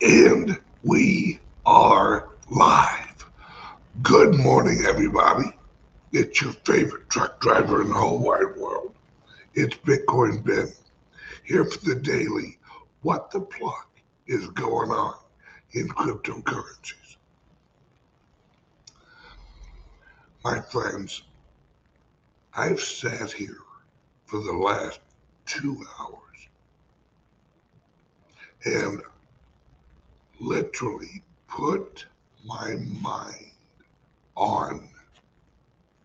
And we are live. Good morning, everybody. It's your favorite truck driver in the whole wide world. It's Bitcoin Ben here for the daily What the Pluck is going on in cryptocurrencies. My friends, I've sat here for the last two hours and literally put my mind on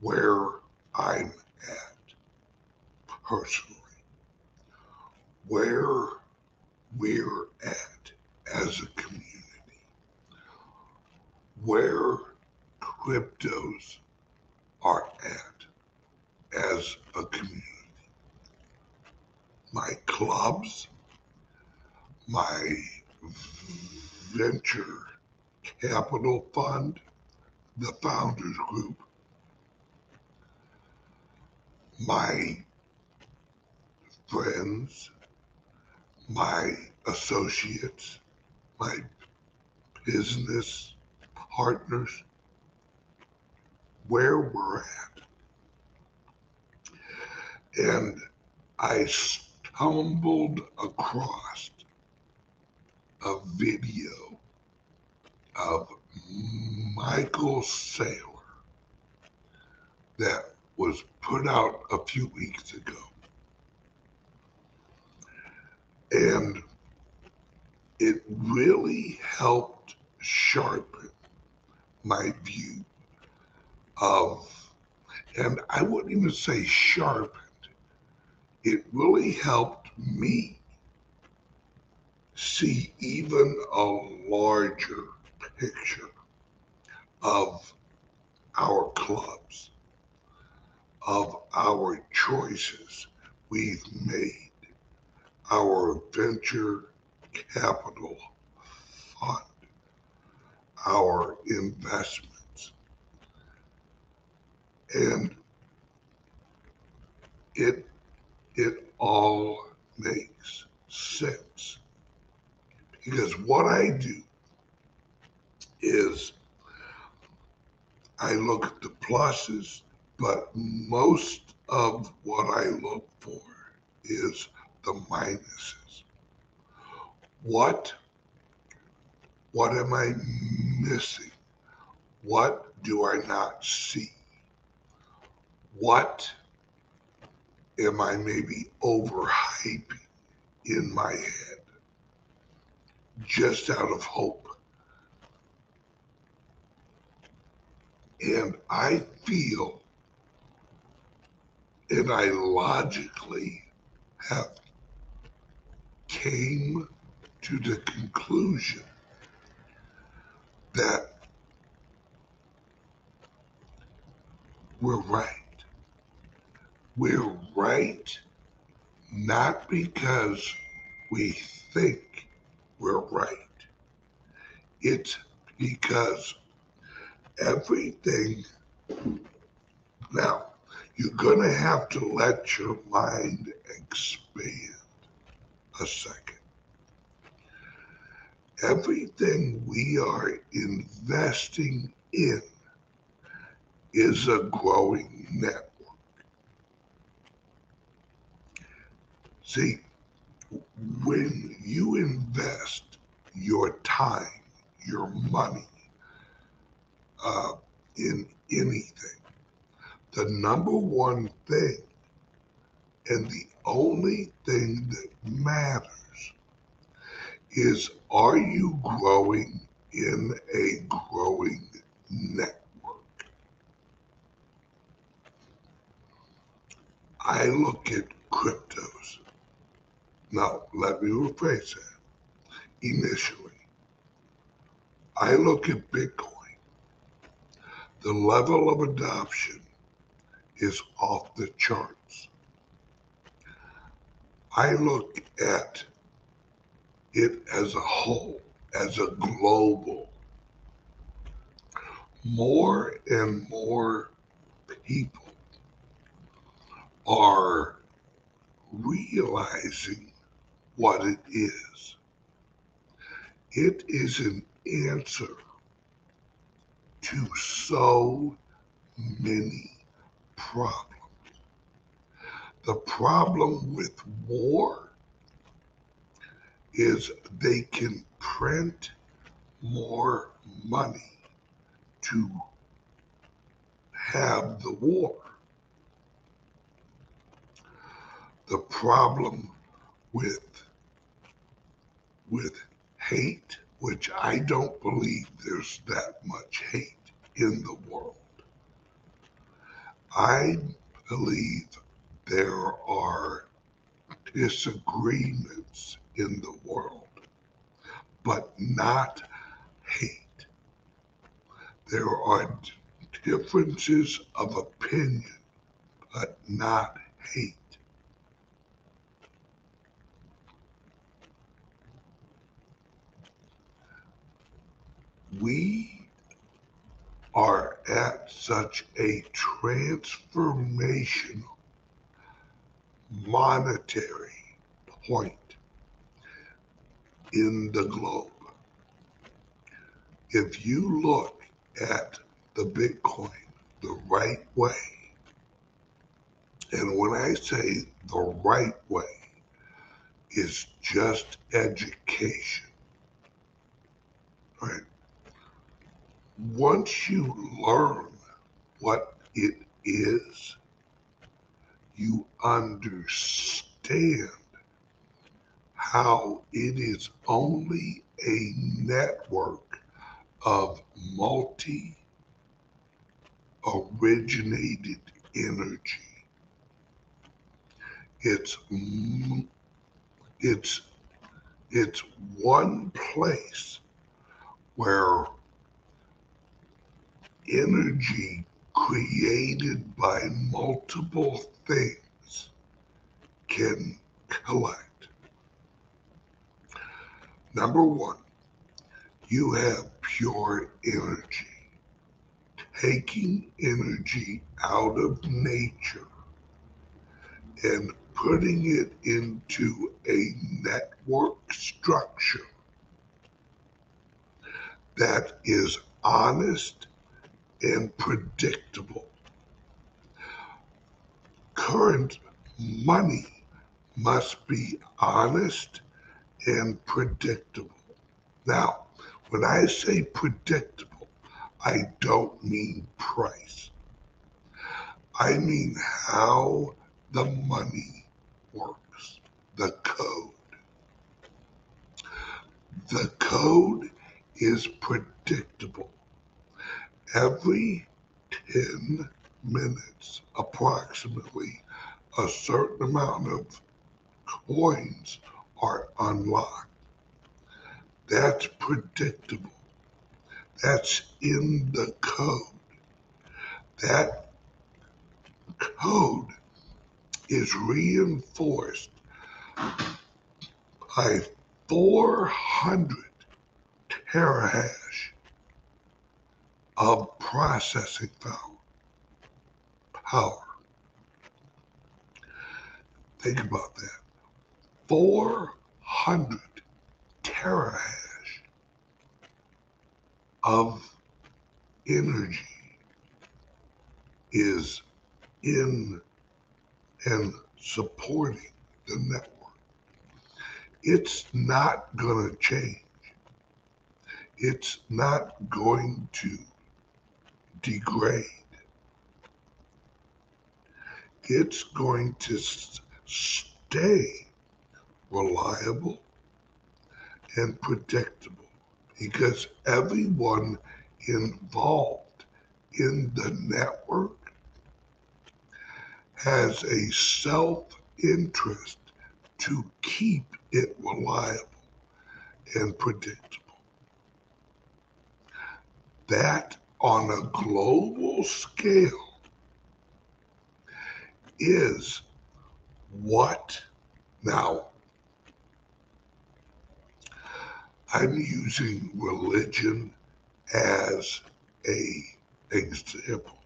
where I'm at personally, where we're at as a community, where cryptos are at as a community. My clubs, my venture capital fund, the founders group, my friends, my associates, my business partners, where we're at. And I stumbled across a video of Michael Saylor that was put out a few weeks ago. And it really helped sharpen my view of, and I wouldn't even say sharpened, it really helped me see even a larger picture of our clubs, of our choices we've made, our venture capital fund, our investments. And it it all makes sense. Because what I do is I look at the pluses, but most of what I look for is the minuses. What what am I missing? What do I not see? What am I maybe overhyping in my head just out of hope? And I feel and I logically have came to the conclusion that we're right. We're right not because we think we're right. It's because everything now you're going to have to let your mind expand a second. Everything we are investing in is a growing network. See, when you invest your time, your money uh, in anything, the number one thing and the only thing that matters is are you growing in a growing network? I look at cryptos. Now, let me rephrase that. Initially, I look at Bitcoin. The level of adoption is off the charts. I look at it as a whole, as a global. More and more people are realizing what it is. It is an answer to so many problems. The problem with war is they can print more money to have the war. The problem with with hate, which I don't believe there's that much hate in the world. I believe there are disagreements in the world, but not hate. There are differences of opinion, but not hate. We are at such a transformational monetary point in the globe. If you look at the Bitcoin the right way, and when I say the right way, is just education. Right? Once you learn what it is, you understand how it is only a network of multi originated energy. It's it's it's one place where energy created by multiple things can collect. Number one, you have pure energy. Taking energy out of nature and putting it into a network structure that is honest and predictable. Current money must be honest and predictable. Now, when I say predictable, I don't mean price. I mean how the money works, the code. The code is predictable every 10 minutes, approximately, a certain amount of coins are unlocked. That's predictable. That's in the code. That code is reinforced by 400 terahash of processing power. Think about that. 400 terahash of energy is in and supporting the network. It's not going to change. It's not going to degrade. It's going to stay reliable and predictable because everyone involved in the network has a self interest to keep it reliable and predictable. That on a global scale is what now I'm using religion as a example,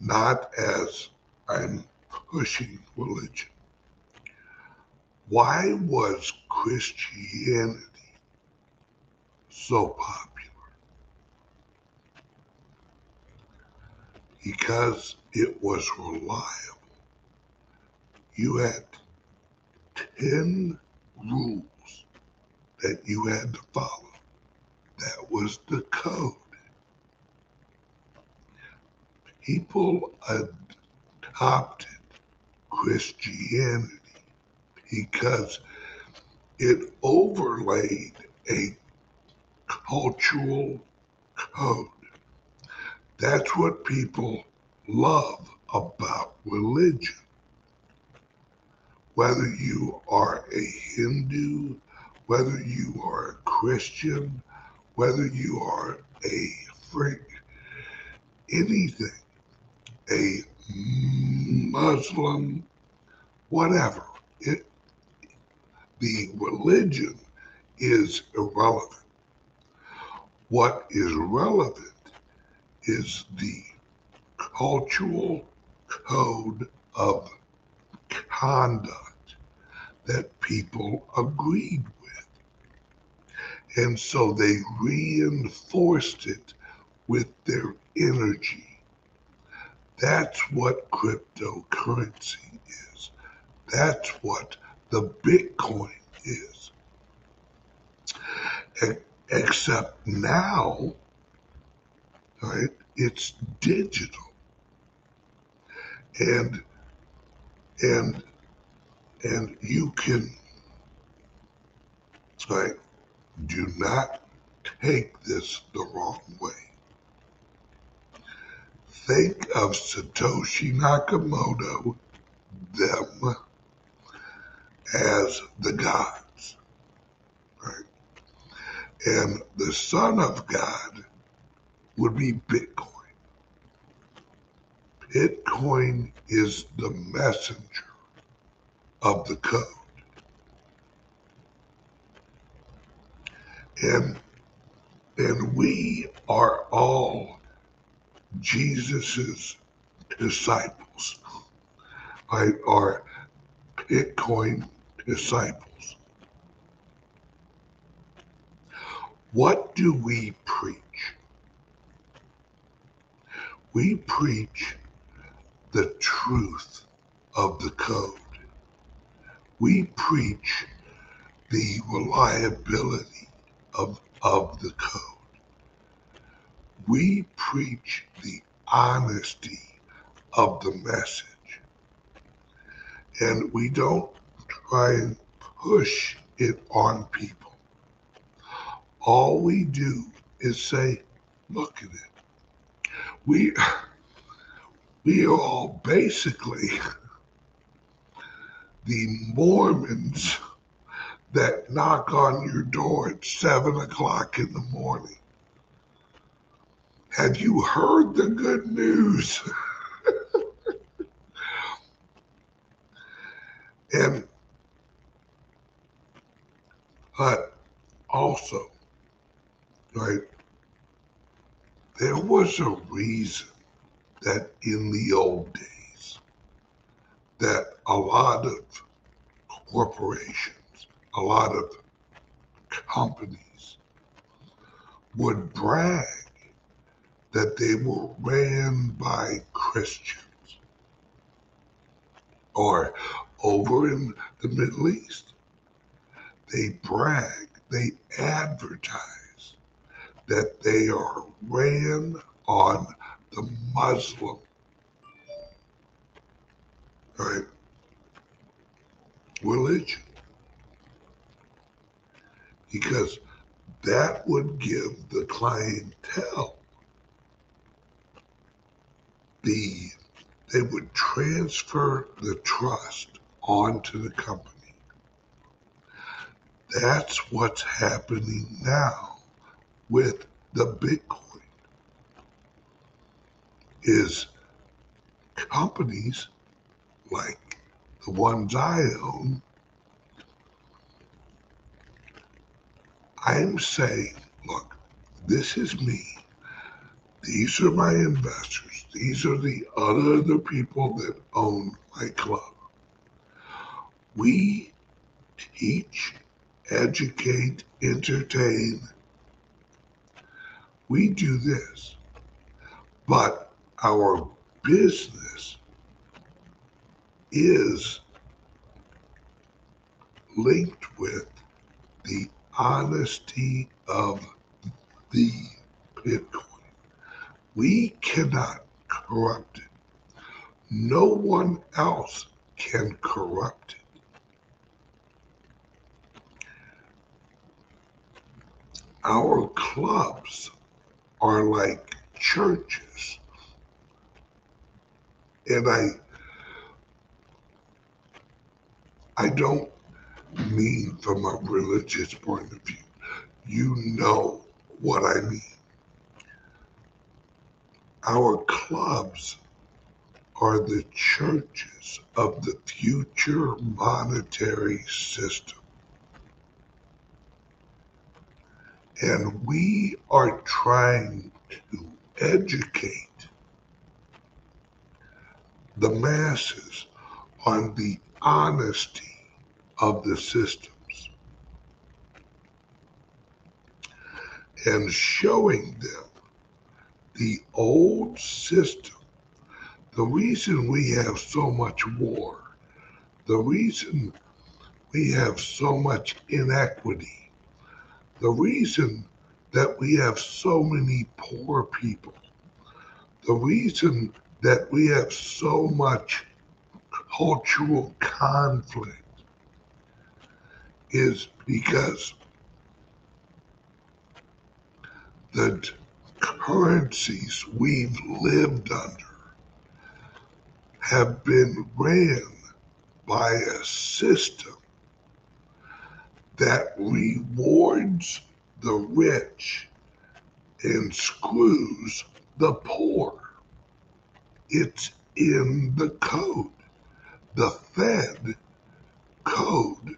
not as I'm pushing religion. Why was Christianity so popular? Because it was reliable. You had 10 rules that you had to follow. That was the code. People adopted Christianity because it overlaid a cultural code. That's what people love about religion. Whether you are a Hindu, whether you are a Christian, whether you are a freak, anything, a Muslim, whatever. It, the religion is irrelevant. What is relevant is the cultural code of conduct that people agreed with. And so they reinforced it with their energy. That's what cryptocurrency is. That's what the Bitcoin is. Except now, right, it's digital. And and and you can right do not take this the wrong way. Think of Satoshi Nakamoto, them, as the gods. Right? And the Son of God would be Bitcoin. Bitcoin is the messenger of the code. And and we are all Jesus's disciples. I are Bitcoin disciples. What do we preach? We preach the truth of the code. We preach the reliability of, of the code. We preach the honesty of the message. And we don't try and push it on people. All we do is say, look at it. We we are all basically the Mormons that knock on your door at seven o'clock in the morning. Have you heard the good news? and but also, right, there was a reason that in the old days that a lot of corporations, a lot of companies would brag that they were ran by Christians. Or over in the Middle East, they brag, they advertise that they are ran on the Muslim, right, religion. Because that would give the clientele the they would transfer the trust onto the company. That's what's happening now with the Bitcoin is companies like the ones I own. I'm saying, look, this is me. These are my investors. These are the other the people that own my club. We teach, educate, entertain, we do this, but our business is linked with the honesty of the Bitcoin. We cannot corrupt it. No one else can corrupt it. Our clubs are like churches. And I I don't mean from a religious point of view. You know what I mean. Our clubs are the churches of the future monetary system. And we are trying to educate the masses on the honesty of the systems and showing them the old system. The reason we have so much war, the reason we have so much inequity, the reason that we have so many poor people, the reason that we have so much cultural conflict is because the currencies we've lived under have been ran by a system that rewards the rich and screws the poor. It's in the code. The Fed code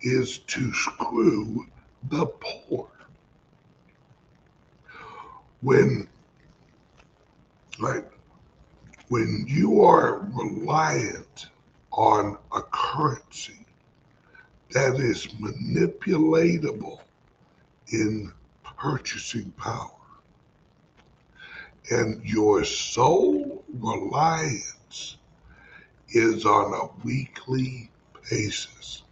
is to screw the poor. When, right, when you are reliant on a currency that is manipulatable in purchasing power, and your sole reliance is on a weekly basis.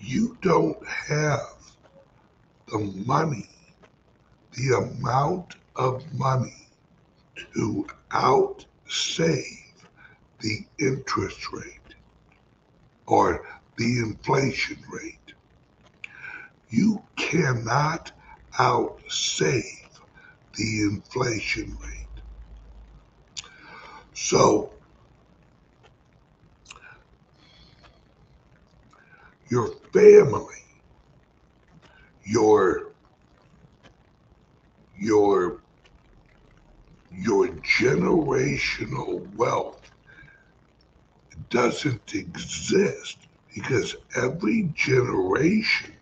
You don't have the money, the amount of money to outsave the interest rate or the inflation rate. You cannot outsave the inflation rate. So your family, your your your generational wealth doesn't exist because every generation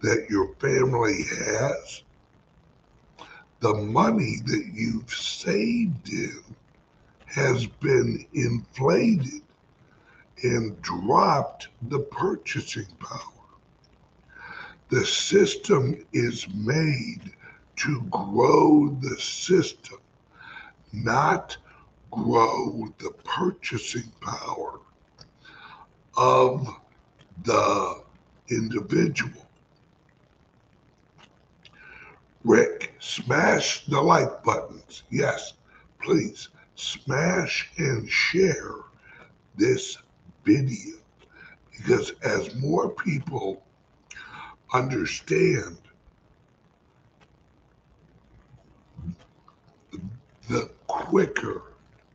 that your family has, the money that you've saved in has been inflated and dropped the purchasing power. The system is made to grow the system, not grow the purchasing power of the individual. Rick, smash the like buttons. Yes, please smash and share this video because as more people understand the quicker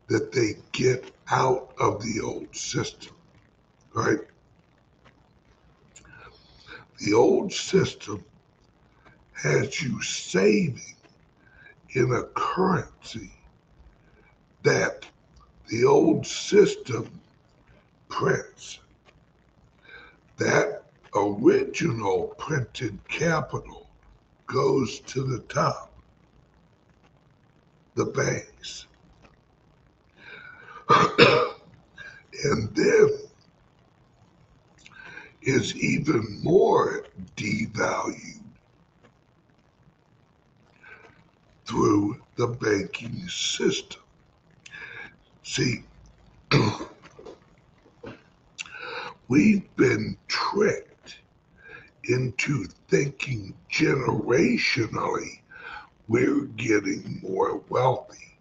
that they get out of the old system, right? The old system has you saving in a currency that the old system prints. That original printed capital goes to the top, the banks. and then is even more devalued through the banking system. See, we've been tricked into thinking generationally we're getting more wealthy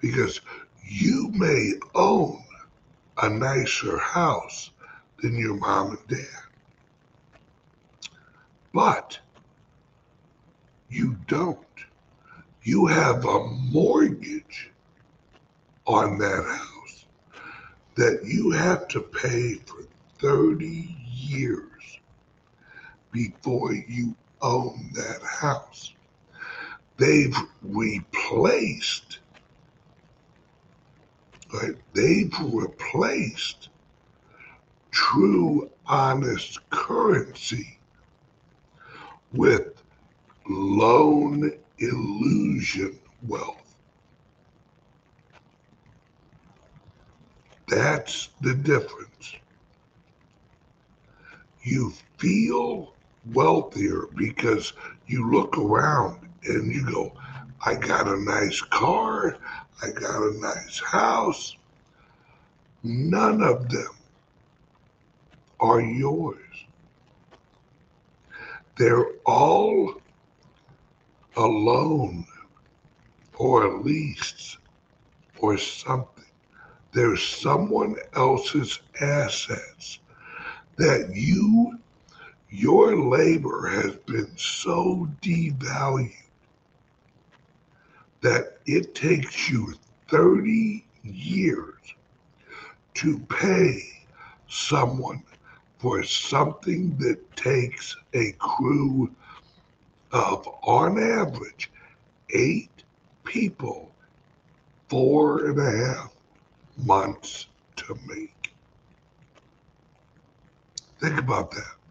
because you may own a nicer house than your mom and dad. But you don't. You have a mortgage on that house that you have to pay for 30 years before you own that house. They've replaced, right? They've replaced true, honest currency with loan illusion wealth. That's the difference. You feel wealthier because you look around and you go, I got a nice car, I got a nice house. None of them are yours. They're all a loan or a lease or something. They're someone else's assets that you, your labor has been so devalued that it takes you 30 years to pay someone for something that takes a crew of, on average, eight people, four and a half months to make. Think about that.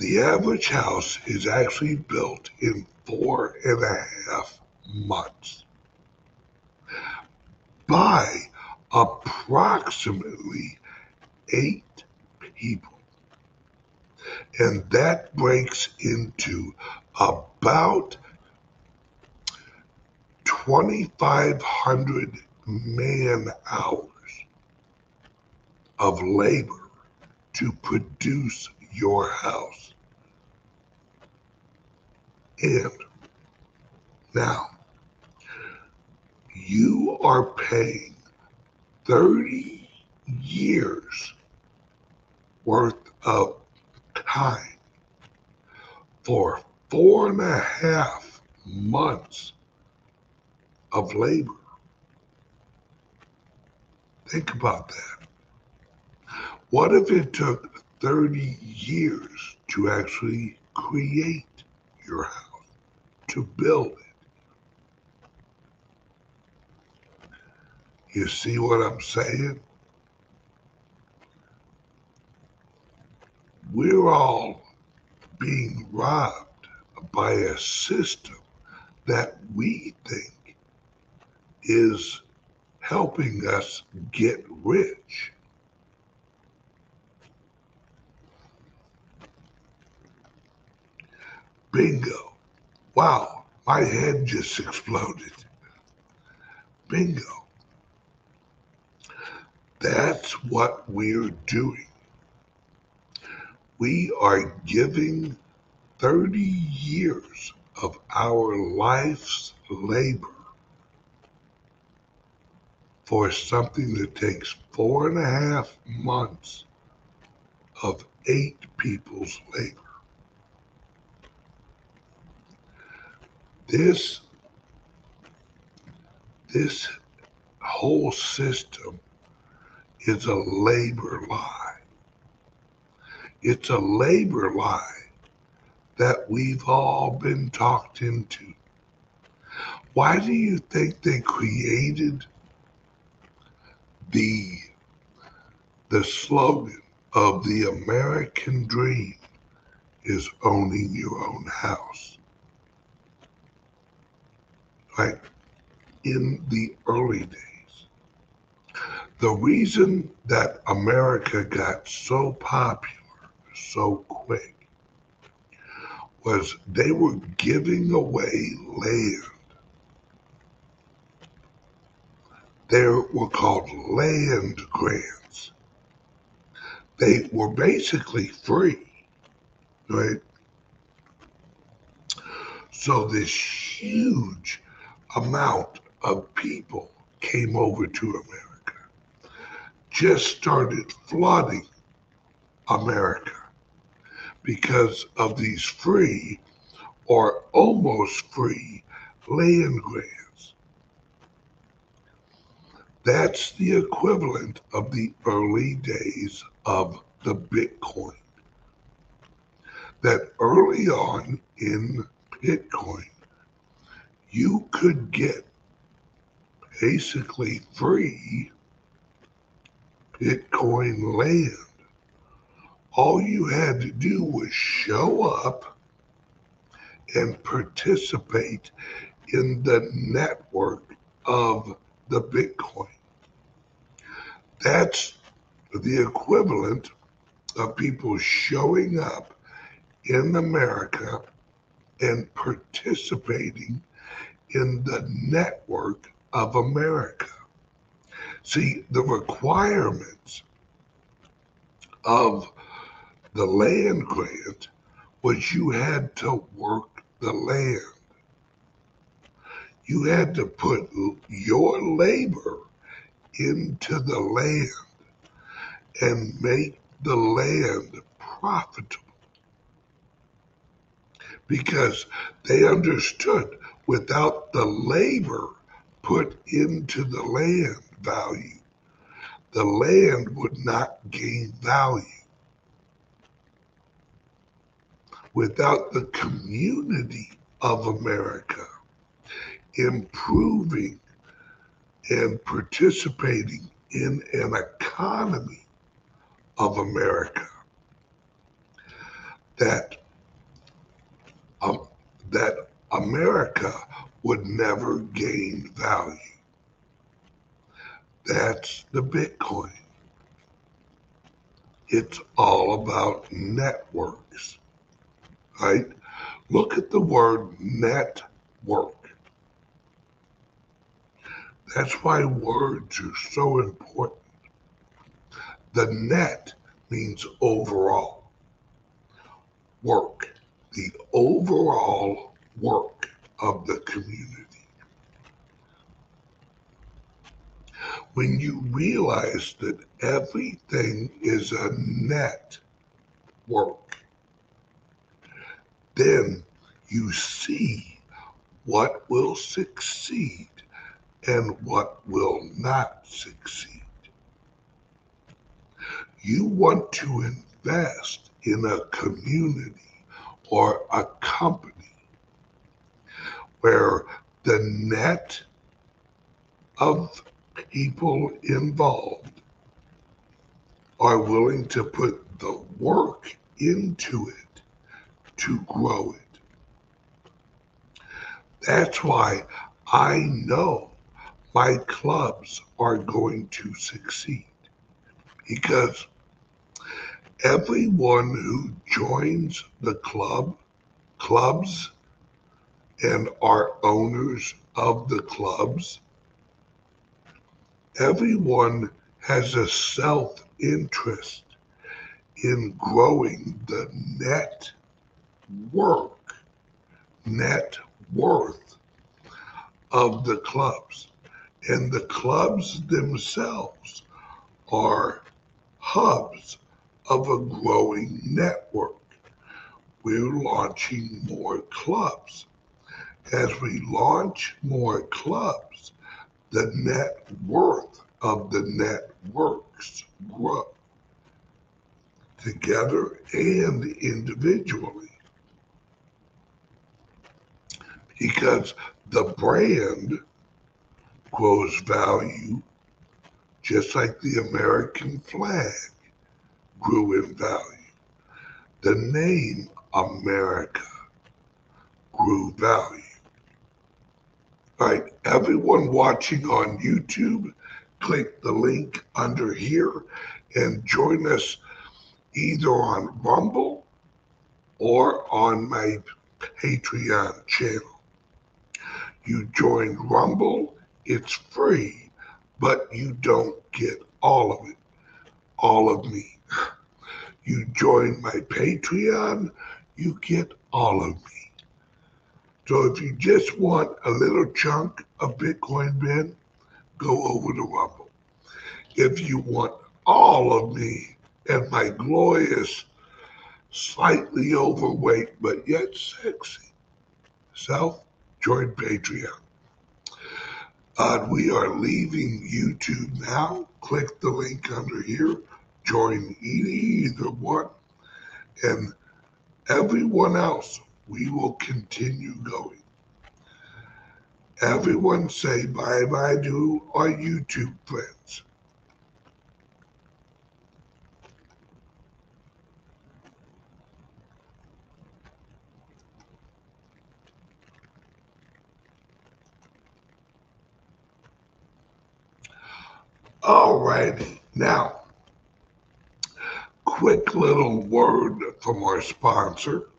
The average house is actually built in four and a half months by approximately eight people. And that breaks into about 2,500 man hours of labor to produce your house. And now you are paying 30 years worth of time for four and a half months of labor. Think about that. What if it took 30 years to actually create your house, to build it? You see what I'm saying? We're all being robbed by a system that we think is helping us get rich. Bingo. Wow, my head just exploded. Bingo. That's what we're doing. We are giving 30 years of our life's labor for something that takes four and a half months of eight people's labor. This, this whole system is a labor lie. It's a labor lie that we've all been talked into. Why do you think they created the the slogan of the American dream is owning your own house? Like in the early days. The reason that America got so popular so quick was they were giving away land. They were called land grants. They were basically free, right? So this huge amount of people came over to America, just started flooding America because of these free or almost free land grants. That's the equivalent of the early days of the Bitcoin. That early on in Bitcoin, you could get basically free Bitcoin land all you had to do was show up and participate in the network of the Bitcoin. That's the equivalent of people showing up in America and participating in the network of America. See, the requirements of the land grant was you had to work the land. You had to put your labor into the land and make the land profitable. Because they understood without the labor put into the land value, the land would not gain value. without the community of America improving and participating in an economy of America that um, that America would never gain value. That's the Bitcoin. It's all about networks right? Look at the word network. That's why words are so important. The net means overall work, the overall work of the community. When you realize that everything is a net work, then you see what will succeed and what will not succeed. You want to invest in a community or a company where the net of people involved are willing to put the work into it to grow it. That's why I know my clubs are going to succeed because everyone who joins the club, clubs, and are owners of the clubs, everyone has a self interest in growing the net work, net worth of the clubs. And the clubs themselves are hubs of a growing network. We're launching more clubs. As we launch more clubs, the net worth of the networks grow together and individually because the brand grows value just like the American flag grew in value. The name America grew value. Right, everyone watching on YouTube, click the link under here and join us either on Rumble or on my Patreon channel. You join Rumble, it's free, but you don't get all of it, all of me. You join my Patreon, you get all of me. So if you just want a little chunk of Bitcoin Ben, go over to Rumble. If you want all of me and my glorious, slightly overweight but yet sexy self, join Patreon. Uh, we are leaving YouTube now. Click the link under here. Join either one. And everyone else, we will continue going. Everyone say bye bye to our YouTube friends. All righty. Now, quick little word from our sponsor.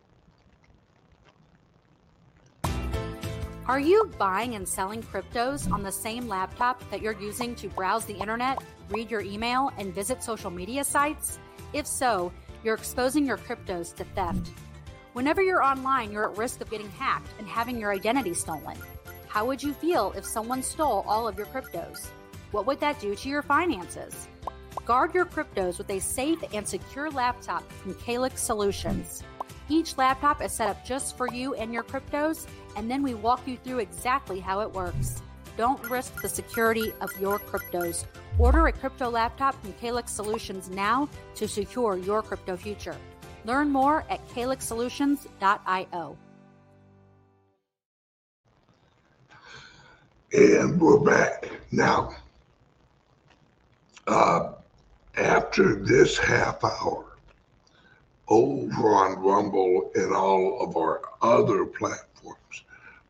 Are you buying and selling cryptos on the same laptop that you're using to browse the internet, read your email, and visit social media sites? If so, you're exposing your cryptos to theft. Whenever you're online, you're at risk of getting hacked and having your identity stolen. How would you feel if someone stole all of your cryptos? What would that do to your finances? Guard your cryptos with a safe and secure laptop from Calix Solutions. Each laptop is set up just for you and your cryptos, and then we walk you through exactly how it works. Don't risk the security of your cryptos. Order a crypto laptop from Calix Solutions now to secure your crypto future. Learn more at calixsolutions.io. And we're back. Now, uh, after this half hour, over on Rumble and all of our other platforms,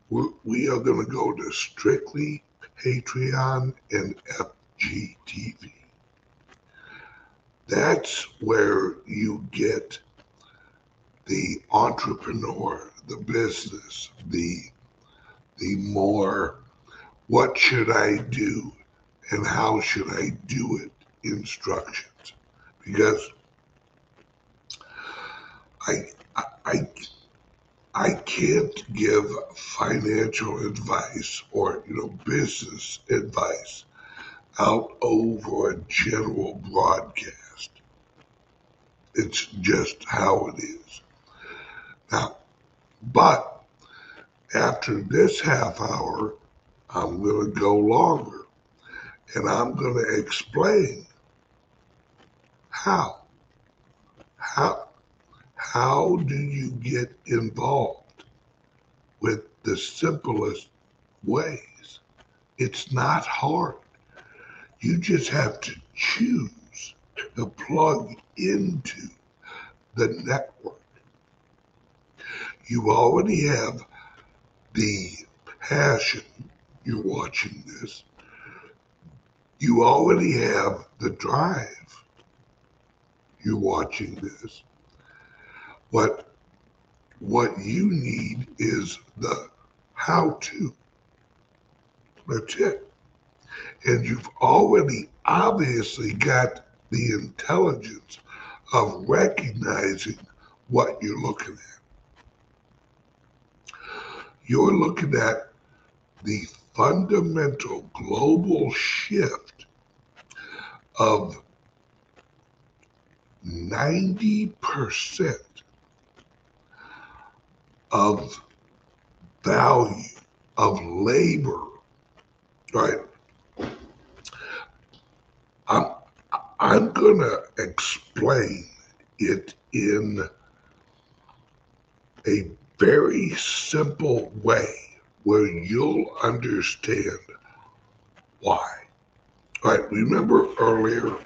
we, we are going to go to strictly Patreon and FGTV. That's where you get the entrepreneur, the business, the the more what should I do and how should I do it instructions because I I I can't give financial advice or you know business advice out over a general broadcast. It's just how it is. Now, but after this half hour, I'm going to go longer and I'm going to explain how. How how do you get involved with the simplest ways? It's not hard. You just have to choose to plug into the network. You already have the passion. You're watching this. You already have the drive. You're watching this. What what you need is the how to. That's it. And you've already obviously got the intelligence of recognizing what you're looking at. You're looking at the fundamental global shift of 90% of value of labor, right? I'm I'm gonna explain it in a very simple way where you'll understand why. Right, remember earlier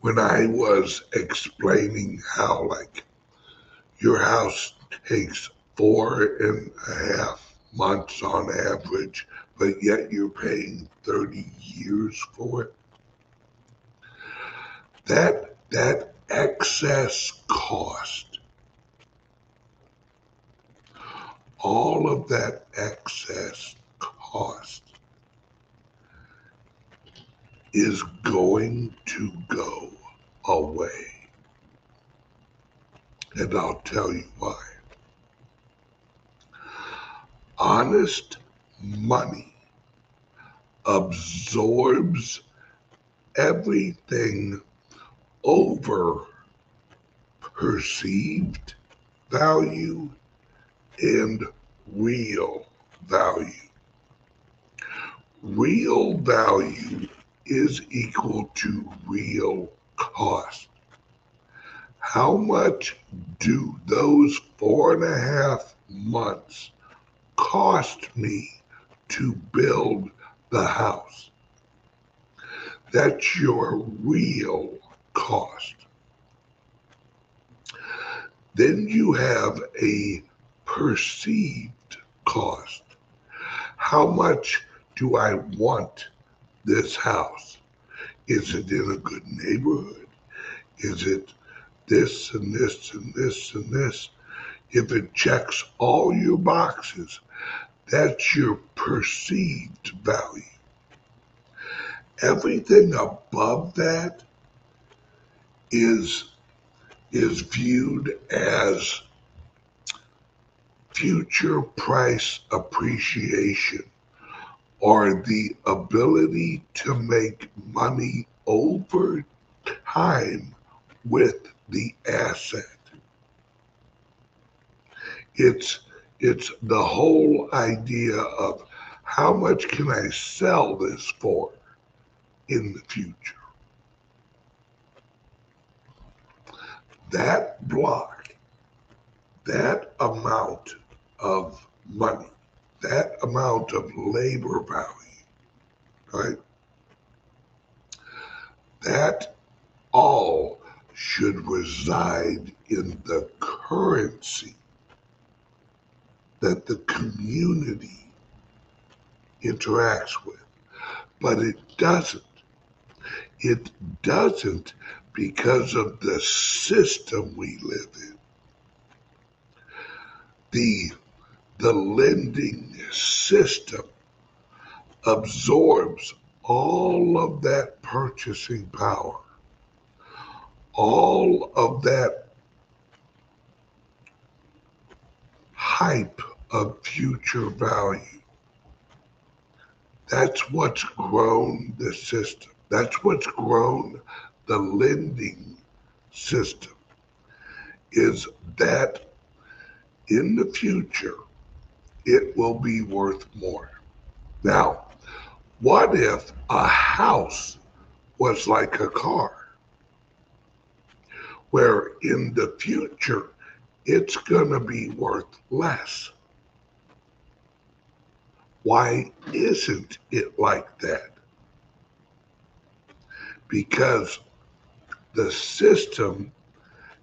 when I was explaining how like your house takes four and a half months on average, but yet you're paying 30 years for it. That, that excess cost, all of that excess cost is going to go away. And I'll tell you why. Honest money absorbs everything over perceived value and real value. Real value is equal to real cost. How much do those four and a half months cost me to build the house? That's your real cost. Then you have a perceived cost. How much do I want this house? Is it in a good neighborhood? Is it this and this and this and this? If it checks all your boxes, that's your perceived value. Everything above that is is viewed as future price appreciation or the ability to make money over time with the asset. It's it's the whole idea of how much can I sell this for in the future. That block, that amount of money, that amount of labor value, right? That all should reside in the currency that the community interacts with. But it doesn't. It doesn't because of the system we live in. The the lending system absorbs all of that purchasing power, all of that hype of future value. That's what's grown the system. That's what's grown the lending system. Is that in the future, it will be worth more. Now, what if a house was like a car? Where in the future it's going to be worth less. Why isn't it like that? Because the system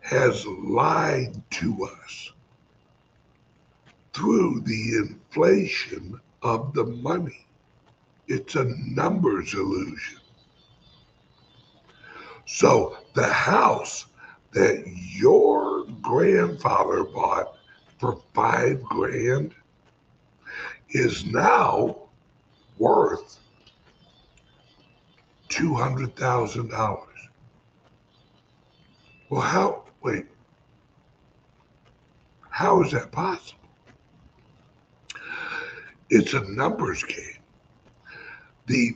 has lied to us through the inflation of the money. It's a numbers illusion. So the house that your grandfather bought for five grand is now worth $200,000. Well, how, wait, how is that possible? It's a numbers game. The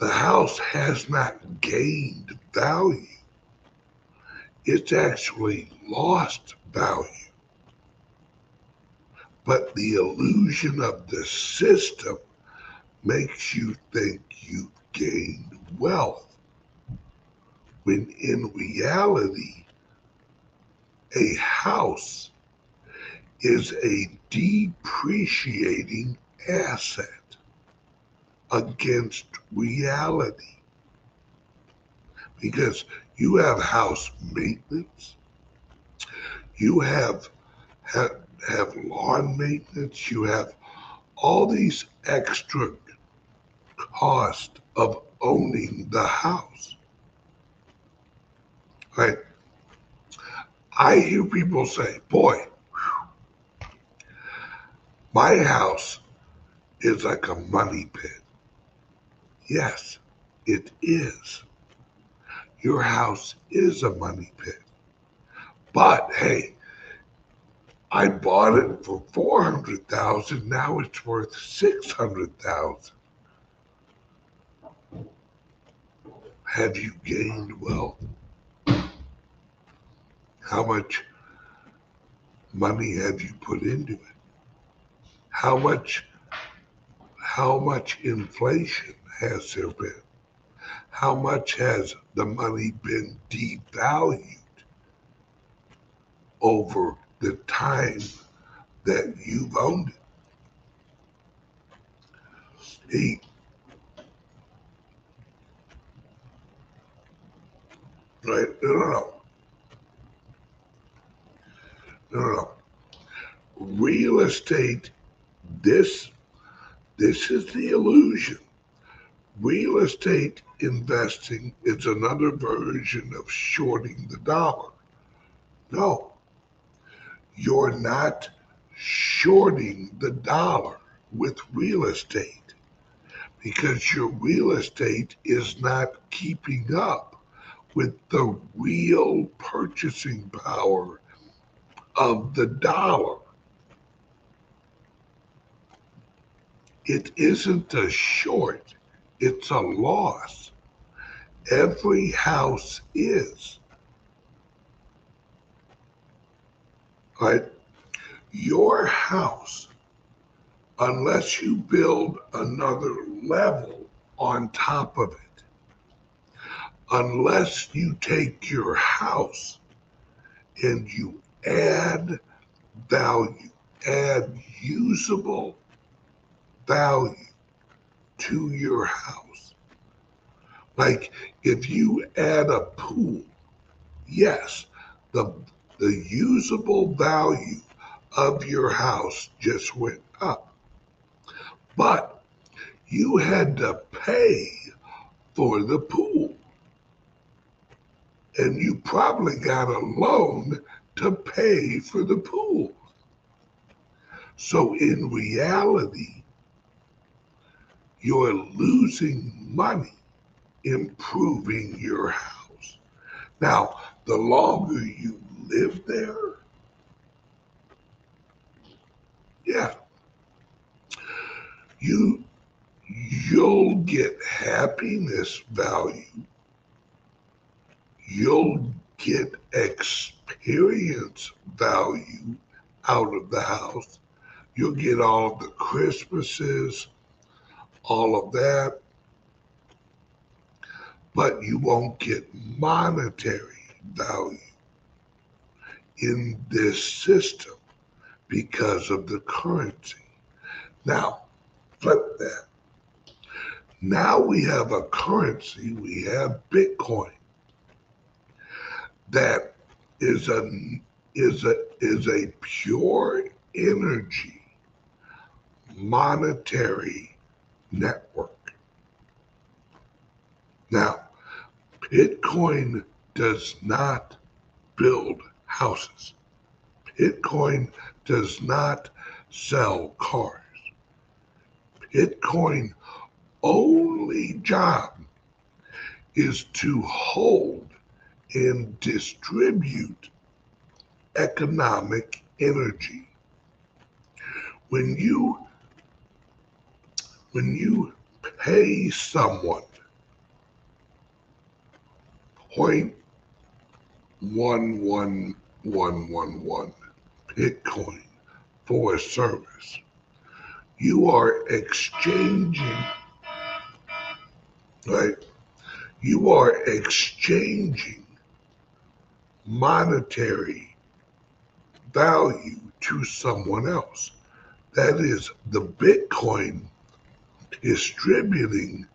the house has not gained value. It's actually lost value. But the illusion of the system makes you think you've gained wealth. When in reality, a house is a depreciating asset against reality. Because you have house maintenance, you have, have, have lawn maintenance, you have all these extra cost of owning the house. Right? I hear people say, boy, My house is like a money pit. Yes, it is. Your house is a money pit. But hey, I bought it for 400,000, now it's worth 600,000. Have you gained wealth? How much money have you put into it? How much how much inflation has there been? How much has the money been devalued over the time that you've owned it? He, right? No, no, no. No, no. Real estate, this, this is the illusion. Real estate investing is another version of shorting the dollar. No, you're not shorting the dollar with real estate because your real estate is not keeping up with the real purchasing power of the dollar. It isn't a short, it's a loss. Every house is. Right? Your house, unless you build another level on top of it, unless you take your house and you add value, add usable value to your house. Like if you add a pool, yes, the the usable value of your house just went up. But you had to pay for the pool. And you probably got a loan to pay for the pool. So in reality, you're losing money improving your house. Now, the longer you live there, yeah, you you'll get happiness value. You'll get experience value out of the house. You'll get all the Christmases, all of that, but you won't get monetary value in this system because of the currency. Now, flip that. Now we have a currency, we have Bitcoin that is a is a is a pure energy monetary network. Now, Bitcoin does not build houses. Bitcoin does not sell cars. Bitcoin only job is to hold and distribute economic energy. When you when you pay someone point one one one one one Bitcoin for a service, you are exchanging right? You are exchanging monetary value to someone else. That is the Bitcoin distributing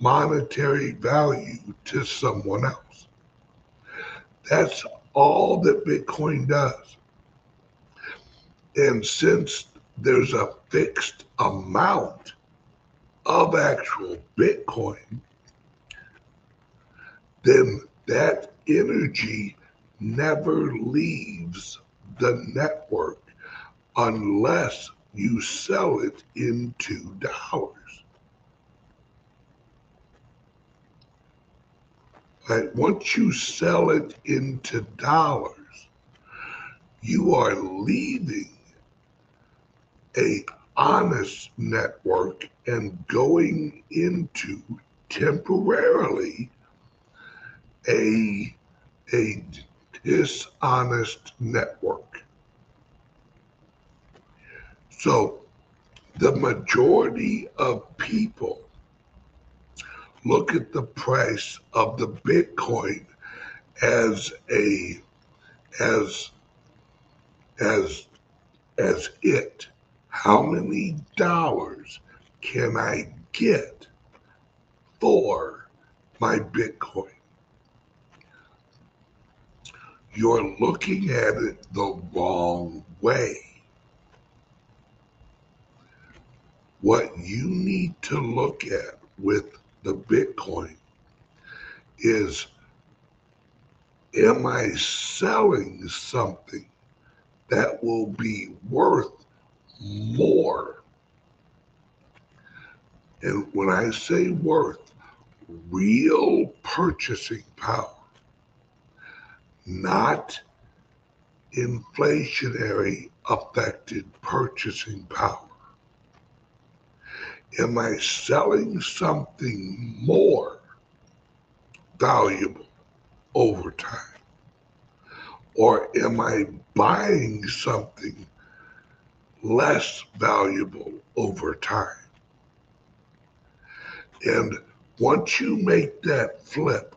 monetary value to someone else. That's all that Bitcoin does. And since there's a fixed amount of actual Bitcoin, then that energy never leaves the network unless you sell it into dollars. Right? Once you sell it into dollars, you are leaving a honest network and going into temporarily a a dishonest network. So the majority of people look at the price of the Bitcoin as a as as as it. How many dollars can I get for my Bitcoin? You're looking at it the wrong way. What you need to look at with the Bitcoin is am I selling something that will be worth more? And when I say worth, real purchasing power, not inflationary affected purchasing power. Am I selling something more valuable over time? Or am I buying something less valuable over time? And once you make that flip,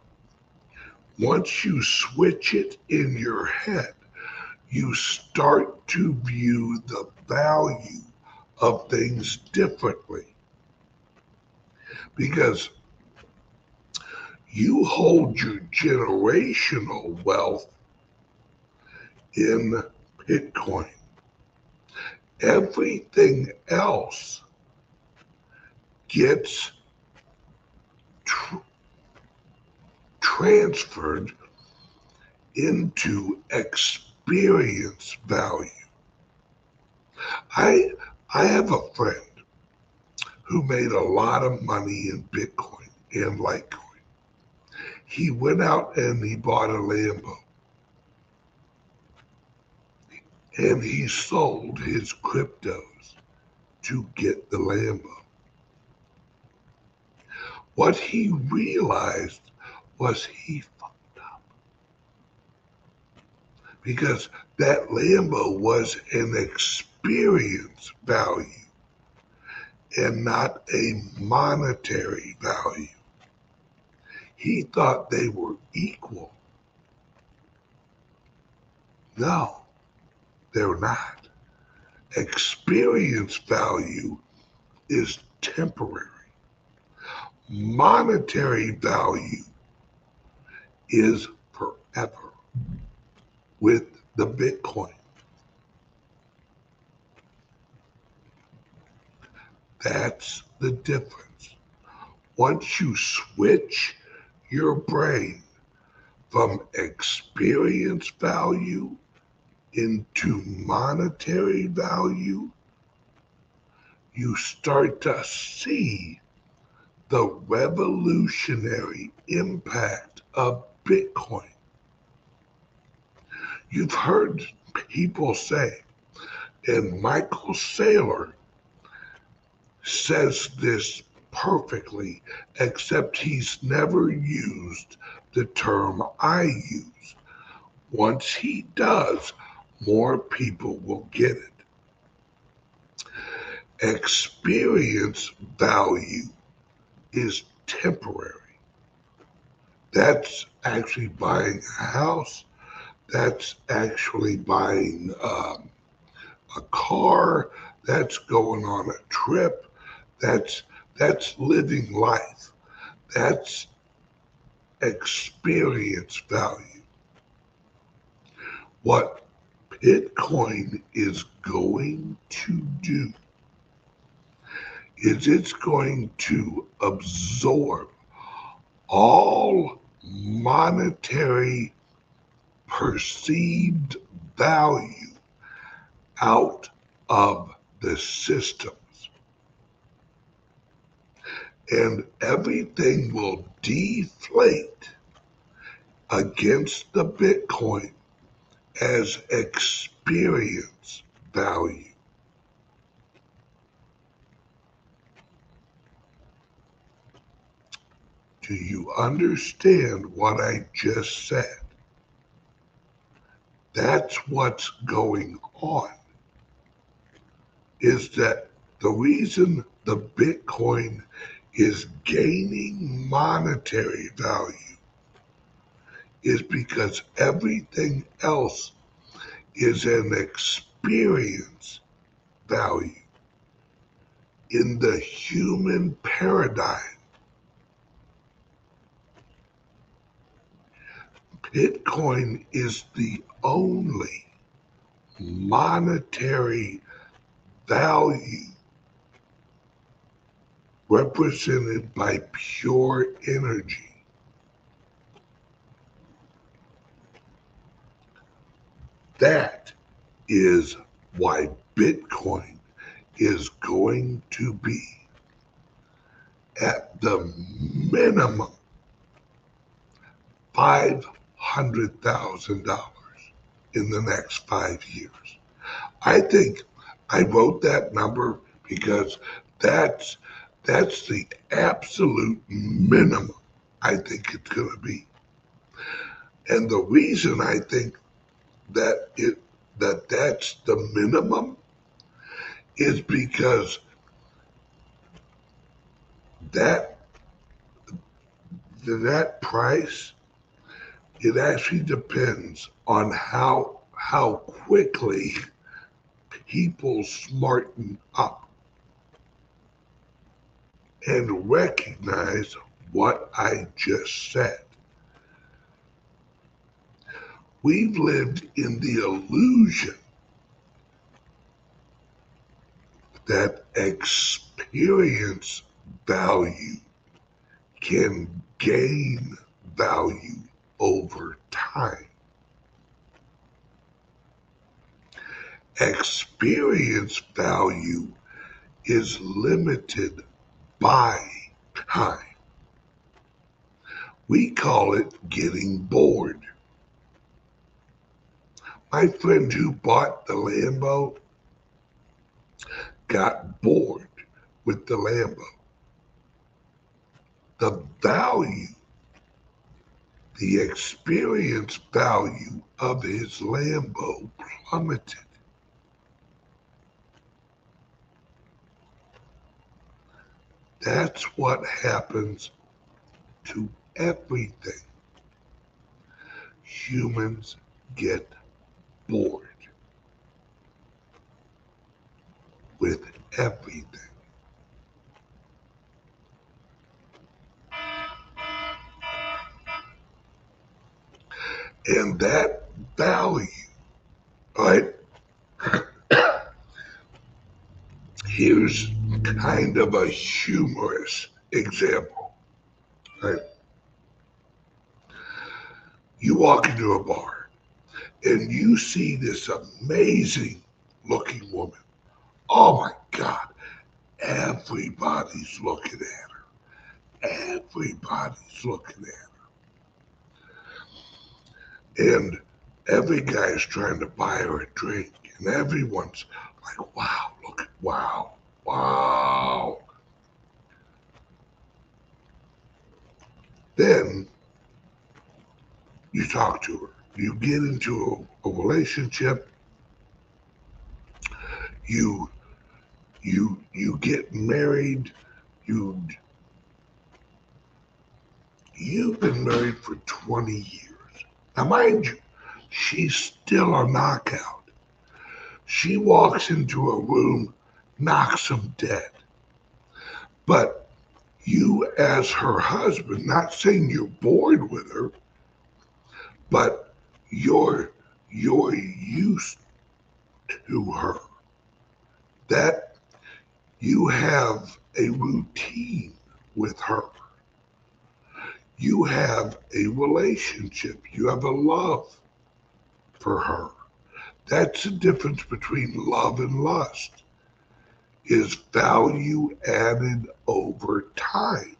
once you switch it in your head, you start to view the value of things differently because you hold your generational wealth in Bitcoin. Everything else gets tr- transferred into experience value. I I have a friend who made a lot of money in Bitcoin and Litecoin. He went out and he bought a Lambo. And he sold his cryptos to get the Lambo. What he realized was he fucked up. Because that Lambo was an experience value and not a monetary value. He thought they were equal. No, they're not. Experience value is temporary. Monetary value is forever with the Bitcoin. That's the difference. Once you switch your brain from experience value into monetary value, you start to see the revolutionary impact of Bitcoin. You've heard people say, and Michael Saylor says this perfectly, except he's never used the term I use. Once he does, more people will get it. Experience value is temporary. That's actually buying a house. That's actually buying um, a car. That's going on a trip. That's that's living life. That's experience value. What Bitcoin is going to do is it's going to absorb all monetary perceived value out of the systems. And everything will deflate against the Bitcoin as experience value. Do you understand what I just said? That's what's going on. Is that the reason the Bitcoin is gaining monetary value is because everything else is an experience value in the human paradigm. Bitcoin is the only monetary value represented by pure energy. That is why Bitcoin is going to be at the minimum $500,000 in the next five years. I think I wrote that number because that's that's the absolute minimum I think it's going to be. And the reason I think that it that that's the minimum is because that that price it actually depends on how how quickly people smarten up and recognize what I just said. We've lived in the illusion that experience value can gain value over time. Experience value is limited by time. We call it getting bored. My friend who bought the Lambo got bored with the Lambo. The value, the experience value of his Lambo plummeted. That's what happens to everything. Humans get bored with everything. And that value, right? Here's kind of a humorous example, right? You walk into a bar and you see this amazing looking woman. Oh my God, everybody's looking at her. Everybody's looking at her. And every guy's trying to buy her a drink, and everyone's like, wow, look, wow, wow. Then you talk to her you get into a, a relationship, you you you get married, you you've been married for 20 years. Now mind you, she's still a knockout. She walks into a room, knocks them dead. But you as her husband, not saying you're bored with her, but you're you're used to her that you have a routine with her. You have a relationship. You have a love for her. That's the difference between love and lust is value added over time.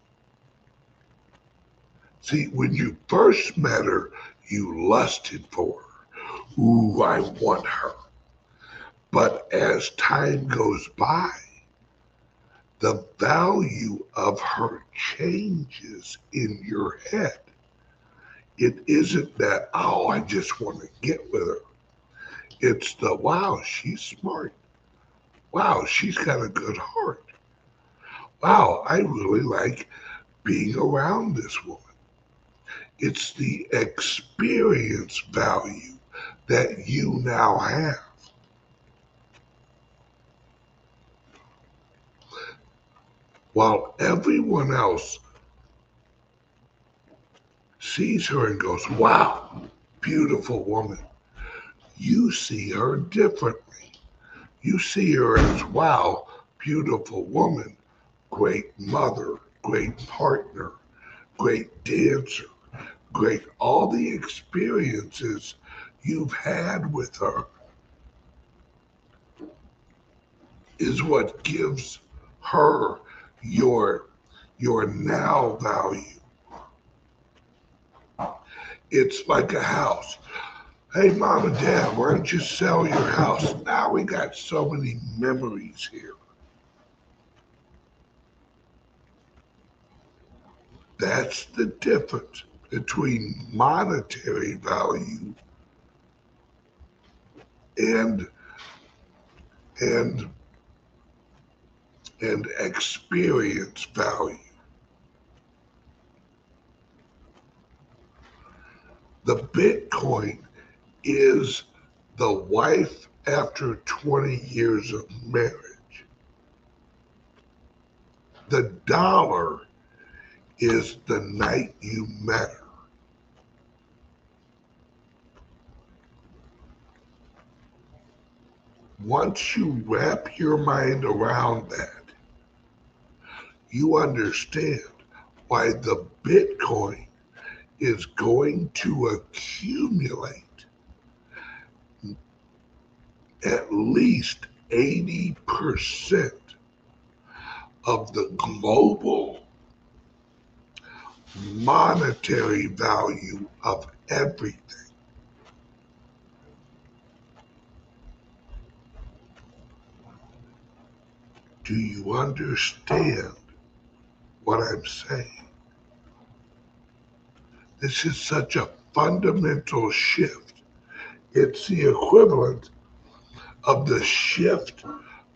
See, when you first met her, you lusted for her. Ooh, I want her. But as time goes by, the value of her changes in your head. It isn't that, oh, I just want to get with her. It's the, wow, she's smart. Wow, she's got a good heart. Wow, I really like being around this woman. It's the experience value that you now have. While everyone else sees her and goes, Wow, beautiful woman. You see her differently. You see her as, Wow, beautiful woman, great mother, great partner, great dancer, great. All the experiences you've had with her is what gives her your your now value. It's like a house. Hey, mom and dad, why don't you sell your house? Now we got so many memories here. That's the difference between monetary value and and and experience value. The Bitcoin is the wife after 20 years of marriage. The dollar is the night you met her. Once you wrap your mind around that, you understand why the Bitcoin is going to accumulate at least 80% of the global monetary value of everything. Do you understand what I'm saying? This is such a fundamental shift. It's the equivalent of the shift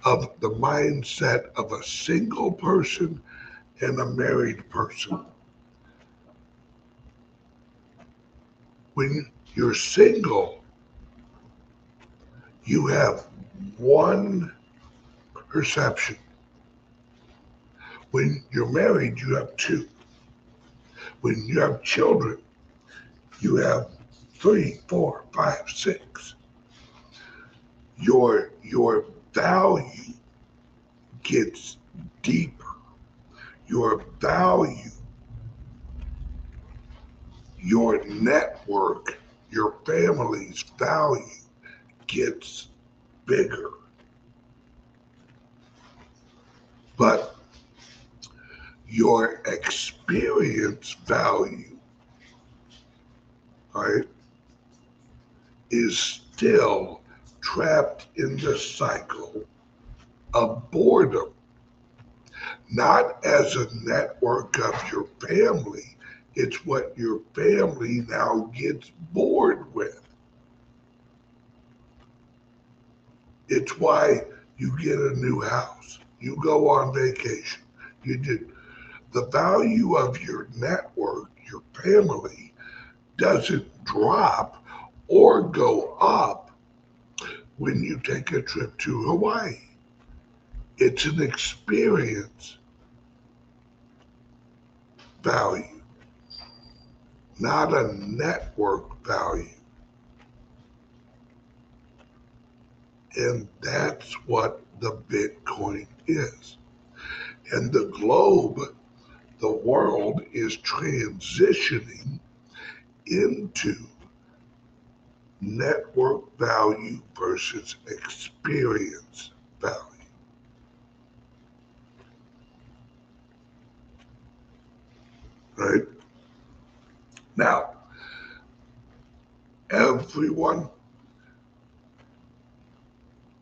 of the mindset of a single person and a married person. When you're single, you have one perception. When you're married, you have two. When you have children, you have three, four, five, six. Your your value gets deeper. Your value your network, your family's value gets bigger. But your experience value, right, is still trapped in the cycle of boredom. Not as a network of your family, it's what your family now gets bored with. It's why you get a new house. You go on vacation. You did the value of your network, your family, doesn't drop or go up when you take a trip to Hawaii. It's an experience value not a network value. And that's what the Bitcoin is. And the globe, the world is transitioning into network value versus experience value. Right? Now, everyone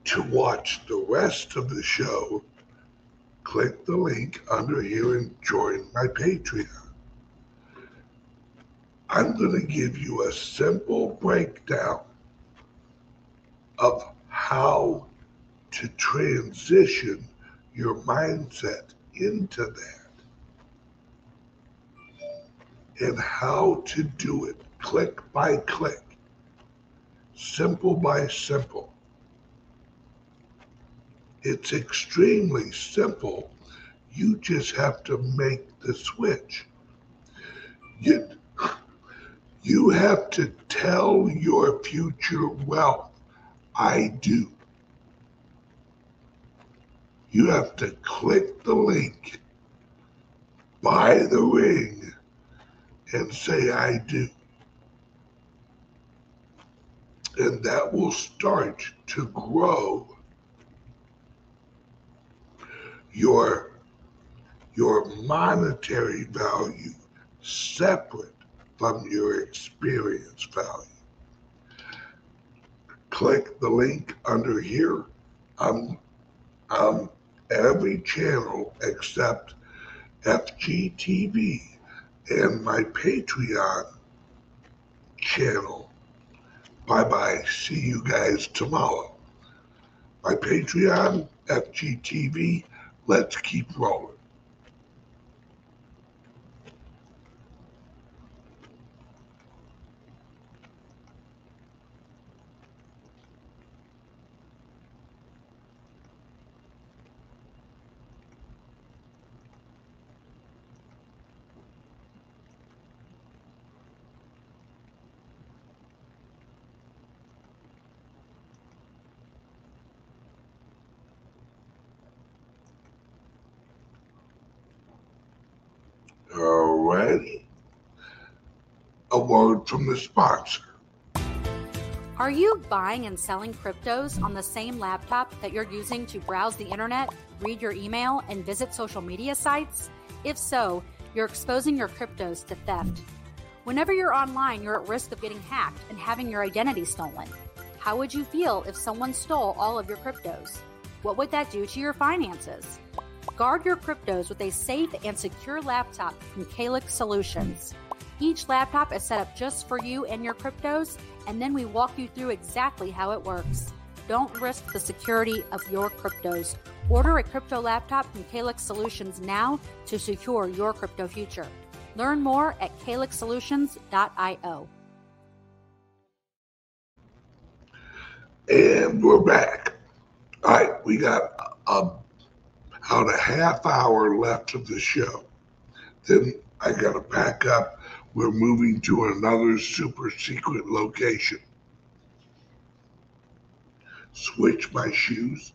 to watch the rest of the show, click the link under here and join my Patreon. I'm going to give you a simple breakdown of how to transition your mindset into that and how to do it click by click, simple by simple. It's extremely simple. You just have to make the switch. You, you have to tell your future wealth, I do. You have to click the link, buy the ring, and say, I do. And that will start to grow your, your monetary value separate from your experience value. Click the link under here. I'm, I'm every channel except FGTV and my Patreon channel. Bye bye. See you guys tomorrow. My Patreon, FGTV. Let's keep rolling. Alrighty. A word from the sponsor. Are you buying and selling cryptos on the same laptop that you're using to browse the internet, read your email, and visit social media sites? If so, you're exposing your cryptos to theft. Whenever you're online, you're at risk of getting hacked and having your identity stolen. How would you feel if someone stole all of your cryptos? What would that do to your finances? Guard your cryptos with a safe and secure laptop from Calix Solutions. Each laptop is set up just for you and your cryptos, and then we walk you through exactly how it works. Don't risk the security of your cryptos. Order a crypto laptop from Calix Solutions now to secure your crypto future. Learn more at calixsolutions.io. And we're back. All right, we got about a half hour left of the show. Then I got to pack up. We're moving to another super secret location. Switch my shoes.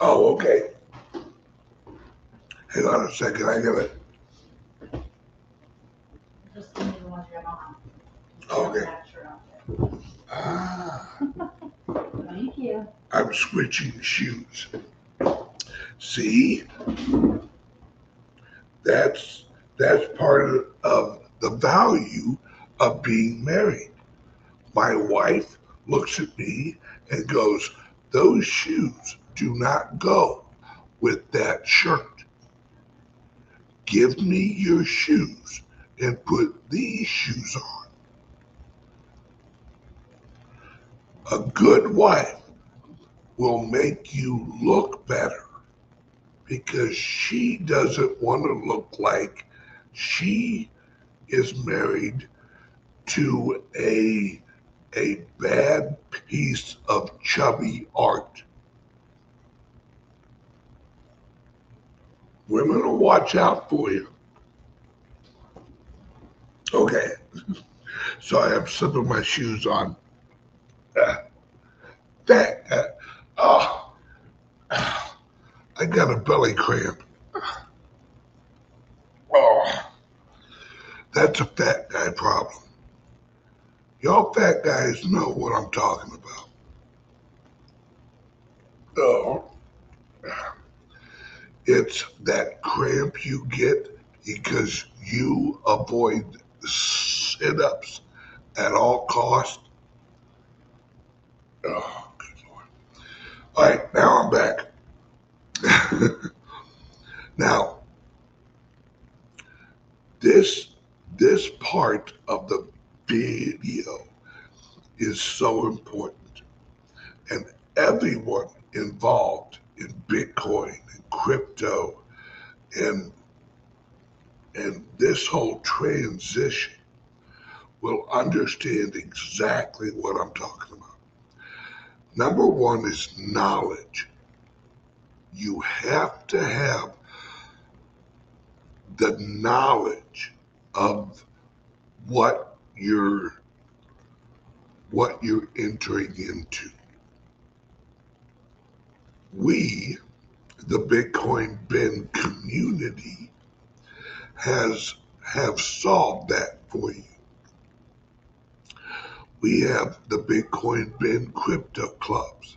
Oh, okay. Hang on a second. I gotta. Give me the ones you have on. Okay. That shirt out Ah. Thank you. I'm switching shoes. See? That's that's part of, the value of being married. My wife looks at me and goes, Those shoes do not go with that shirt. Give me your shoes and put these shoes on. A good wife will make you look better because she doesn't want to look like she is married to a a bad piece of chubby art. Women will watch out for you. Okay. So I am slipping my shoes on. Uh, that, uh, oh, I got a belly cramp. Oh, that's a fat guy problem. Y'all fat guys know what I'm talking about. Oh, it's that cramp you get because you avoid sit ups at all cost. Oh, good Lord. All right, now I'm back. now, this this part of the video is so important, and everyone involved in Bitcoin and crypto and and this whole transition will understand exactly what I'm talking about. Number one is knowledge. You have to have the knowledge of what you're what you're entering into. We, the Bitcoin Ben community, has have solved that for you. We have the Bitcoin Ben crypto clubs.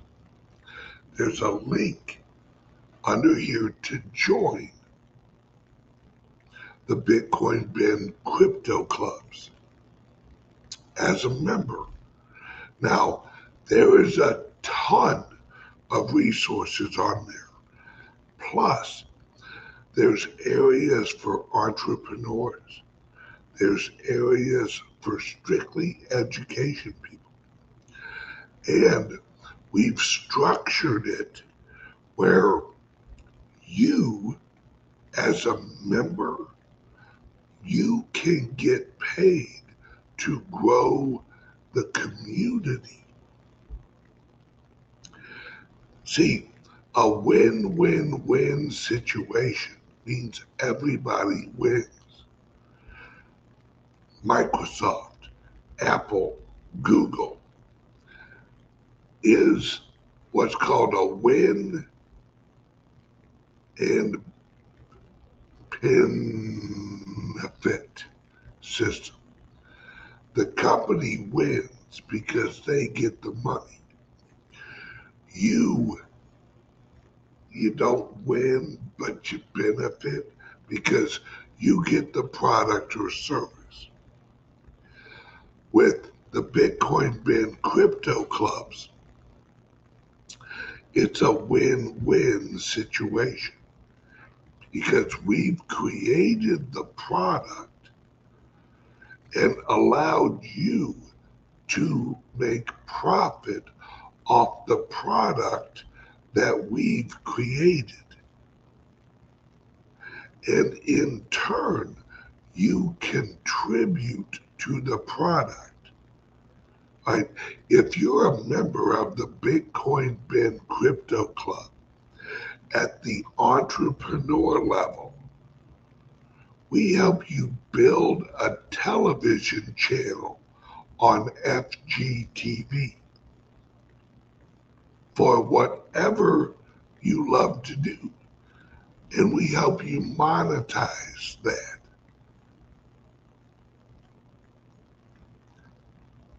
There's a link under here to join the Bitcoin Ben crypto clubs as a member. Now, there is a ton of resources on there. Plus, there's areas for entrepreneurs. There's areas for strictly education people. And we've structured it where you, as a member, you can get paid to grow the community. See, a win win win situation means everybody wins. Microsoft, Apple, Google is what's called a win and benefit system. The company wins because they get the money. You you don't win, but you benefit because you get the product or service. With the Bitcoin Ben crypto clubs, it's a win win situation because we've created the product and allowed you to make profit off the product that we've created. And in turn, you contribute to the product. If you're a member of the Bitcoin Ben Crypto Club at the entrepreneur level, we help you build a television channel on FGTV for whatever you love to do. And we help you monetize that.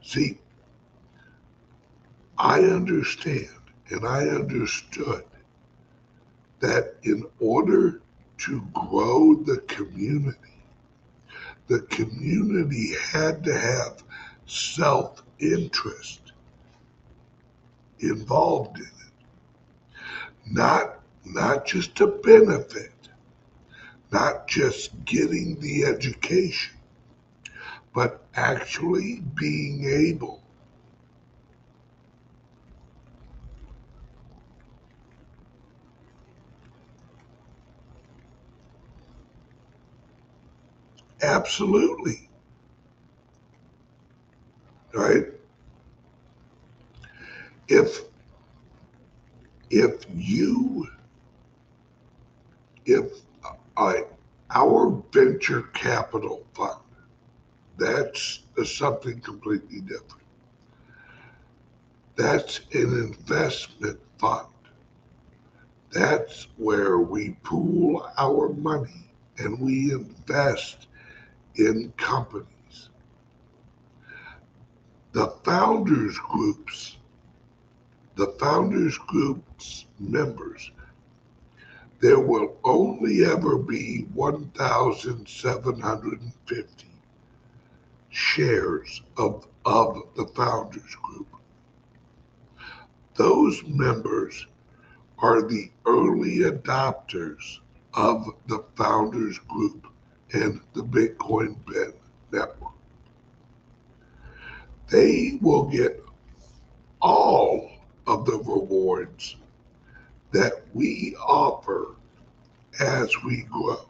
See, I understand and I understood that in order to grow the community, the community had to have self interest involved in it. Not, not just a benefit, not just getting the education, but actually being able Absolutely. Right? If if you if I our venture capital fund that's something completely different. That's an investment fund. That's where we pool our money and we invest in companies. The founders groups, the founders groups members there will only ever be 1,750 shares of, of the Founders Group. Those members are the early adopters of the Founders Group and the Bitcoin Ben network. They will get all of the rewards that we offer as we grow.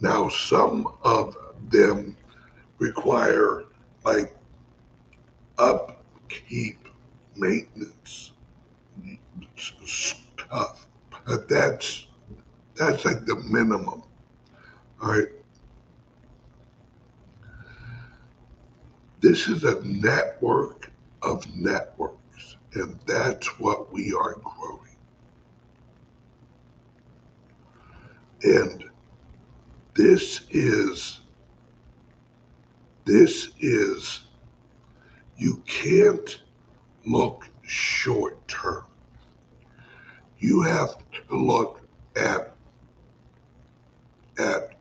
Now, some of them require like upkeep, maintenance stuff, but that's that's like the minimum. All right. This is a network of networks, and that's what we are growing. And this is, this is, you can't look short term. You have to look at, at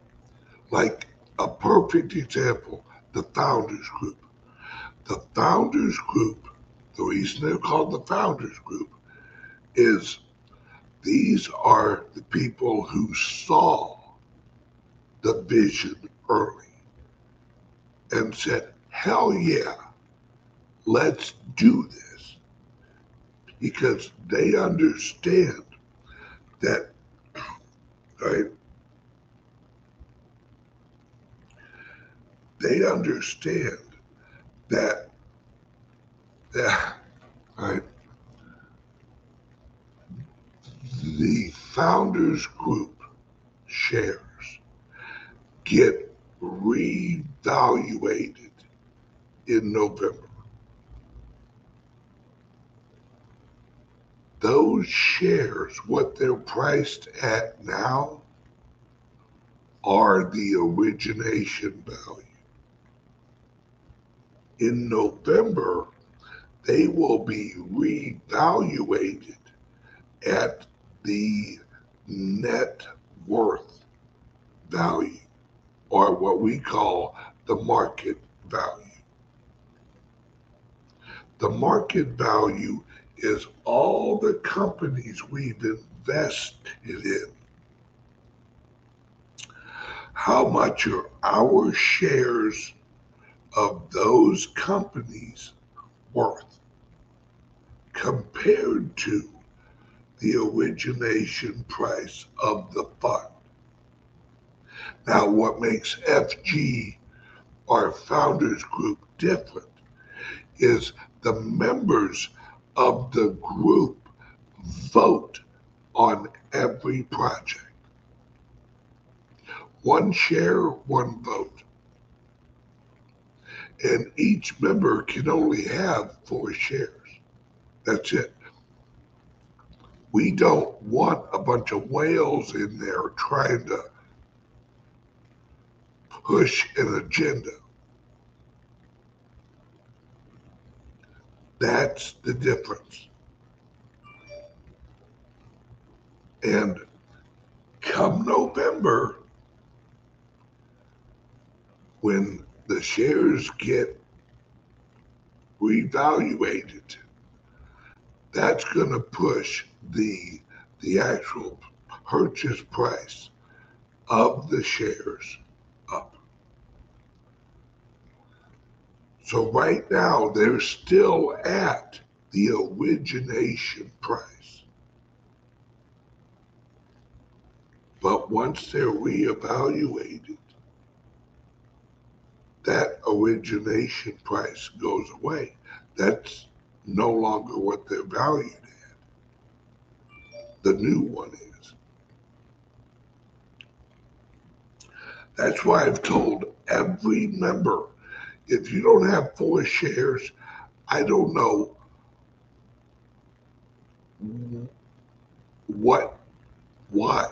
like a perfect example, the Founders Group. The Founders Group, the reason they're called the Founders Group is these are the people who saw the vision early and said, hell yeah, let's do this. Because they understand that, right? They understand that, that, right? The founders group shares get revaluated in November. Those shares, what they're priced at now, are the origination value. In November, they will be revaluated at the net worth value or what we call the market value. The market value is all the companies we've invested in. How much are our shares of those companies worth compared to the origination price of the fund? Now, what makes FG, our founders group, different is the members of the group vote on every project. One share, one vote. And each member can only have four shares. That's it. We don't want a bunch of whales in there trying to push an agenda. That's the difference. And come November, when the shares get revaluated, that's going to push the the actual purchase price of the shares up. So right now they're still at the origination price. But once they're reevaluated, that origination price goes away. That's no longer what they're valued at. The new one is. That's why I've told every member if you don't have four shares, I don't know what, why,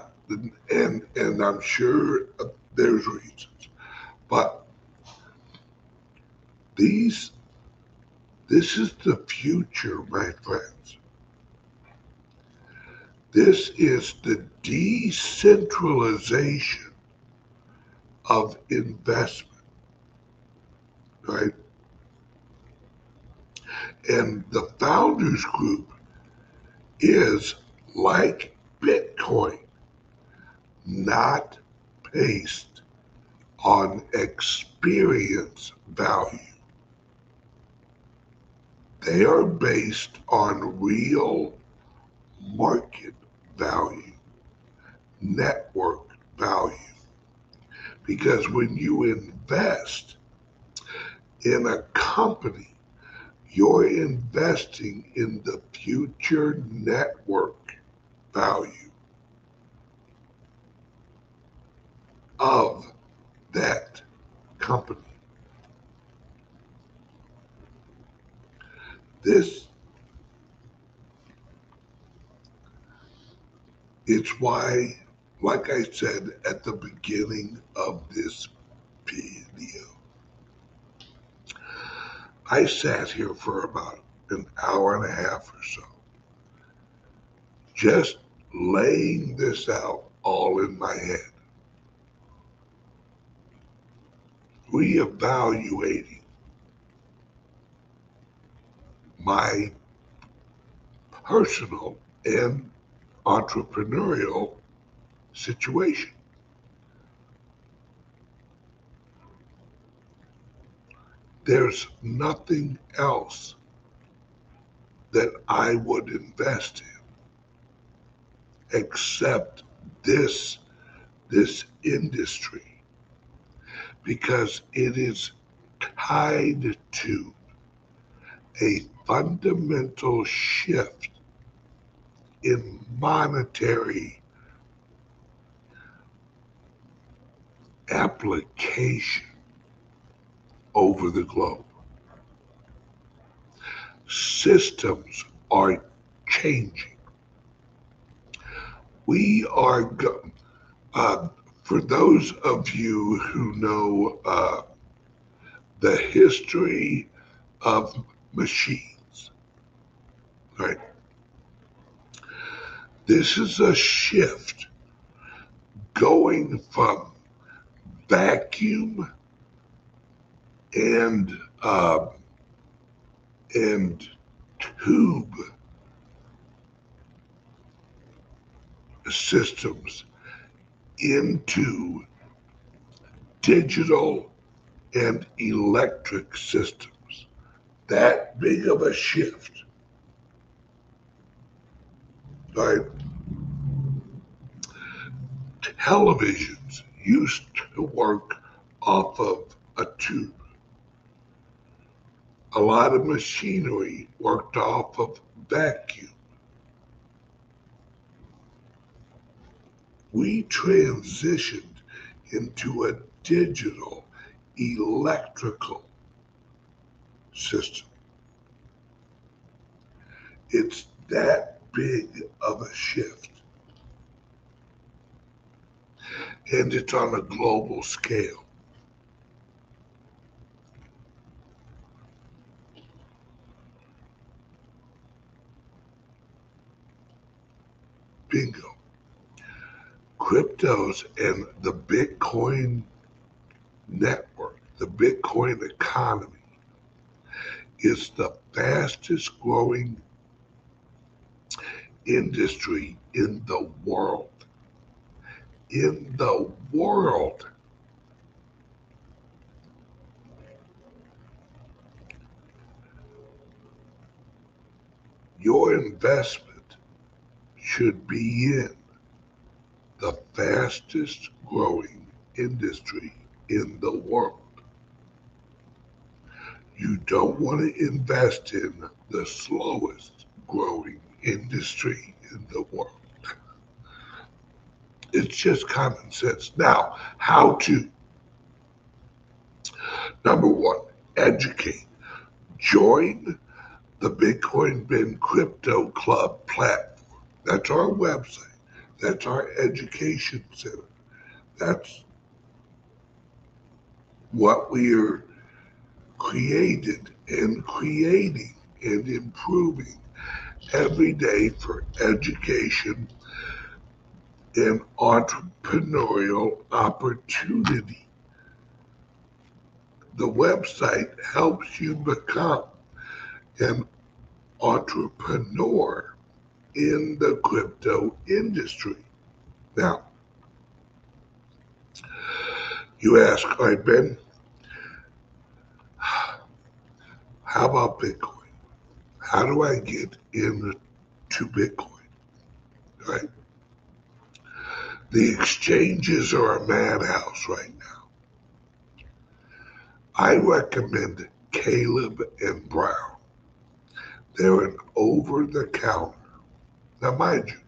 and and I'm sure there's reasons, but these, this is the future, my friends. This is the decentralization of investment, right? And the founders group is like Bitcoin, not based on experience value. They are based on real market value, network value. Because when you invest in a company, you're investing in the future network value of that company. This. It's why, like I said at the beginning of this video, I sat here for about an hour and a half or so, just laying this out all in my head, reevaluating my personal and entrepreneurial situation. There's nothing else that I would invest in except this this industry because it is tied to a fundamental shift in monetary application over the globe. Systems are changing. We are, go- uh, for those of you who know uh, the history of machines, right? This is a shift going from vacuum and uh, and tube systems into digital and electric systems. That big of a shift. Right? Televisions used to work off of a tube. A lot of machinery worked off of vacuum. We transitioned into a digital electrical system. It's that big of a shift. And it's on a global scale. Bingo. Cryptos and the Bitcoin network, the Bitcoin economy, is the fastest growing industry in the world. In the world. Your investment should be in the fastest growing industry in the world. You don't want to invest in the slowest growing industry in the world. It's just common sense. Now, how to? Number one, educate. Join the Bitcoin Ben Crypto Club platform. That's our website. That's our education center. That's what we are created and creating and improving every day for education and entrepreneurial opportunity. The website helps you become an entrepreneur in the crypto industry. Now, you ask, all right, Ben, how about Bitcoin? How do I get into Bitcoin? Right? The exchanges are a madhouse right now. I recommend Caleb and Brown. They're an over the counter. Now, mind you,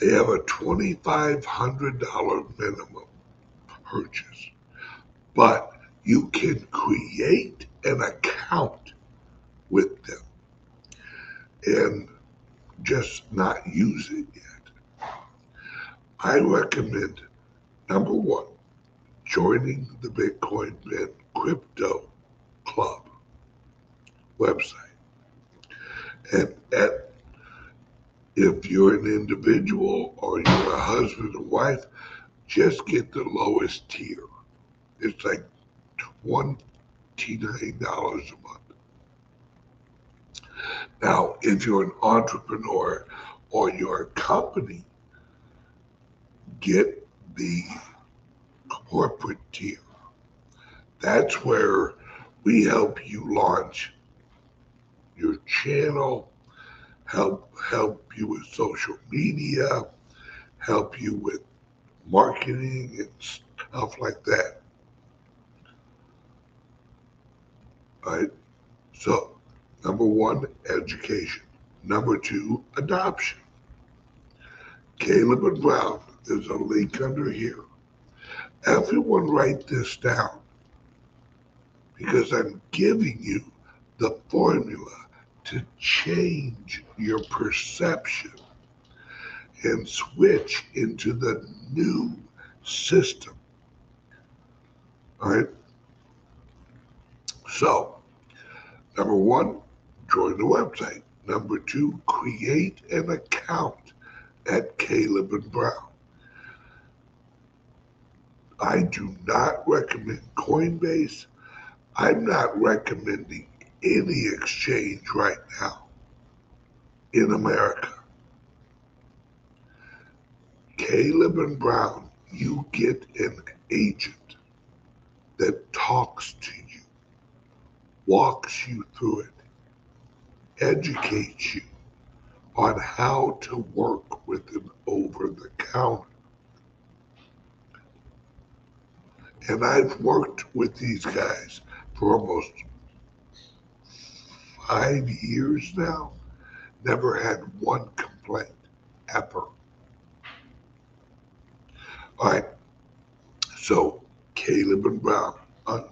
they have a $2,500 minimum purchase, but you can create an account with them and just not use it yet. I recommend number one, joining the Bitcoin Ben Crypto Club website. And at if you're an individual or you're a husband or wife, just get the lowest tier. It's like $29 a month. Now, if you're an entrepreneur or you're a company, get the corporate tier. That's where we help you launch your channel, help help you with social media, help you with marketing and stuff like that. All right. So, number one, education. Number two, adoption. Caleb and Brown, there's a link under here. Everyone write this down because I'm giving you the formula to change your perception and switch into the new system. All right. So, number one, join the website. Number two, create an account at Caleb and Brown. I do not recommend Coinbase. I'm not recommending any exchange right now in America. Caleb and Brown, you get an agent that talks to you, walks you through it, educates you on how to work with an over the counter. And I've worked with these guys for almost five years now. Never had one complaint ever. All right. So Caleb and Brown uh,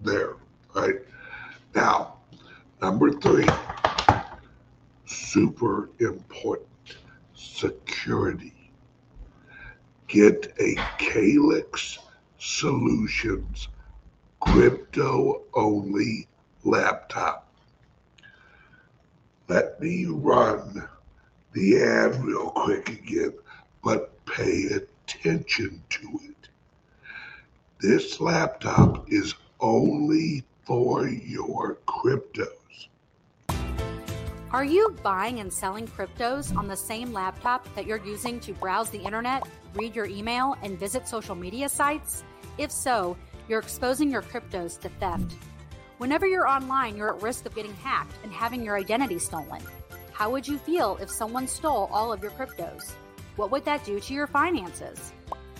there. Right. Now, number three, super important security. Get a Calix Solutions crypto only laptop. Let me run the ad real quick again, but pay attention to it. This laptop is only for your cryptos. Are you buying and selling cryptos on the same laptop that you're using to browse the internet, read your email, and visit social media sites? If so, you're exposing your cryptos to theft. Whenever you're online, you're at risk of getting hacked and having your identity stolen. How would you feel if someone stole all of your cryptos? What would that do to your finances?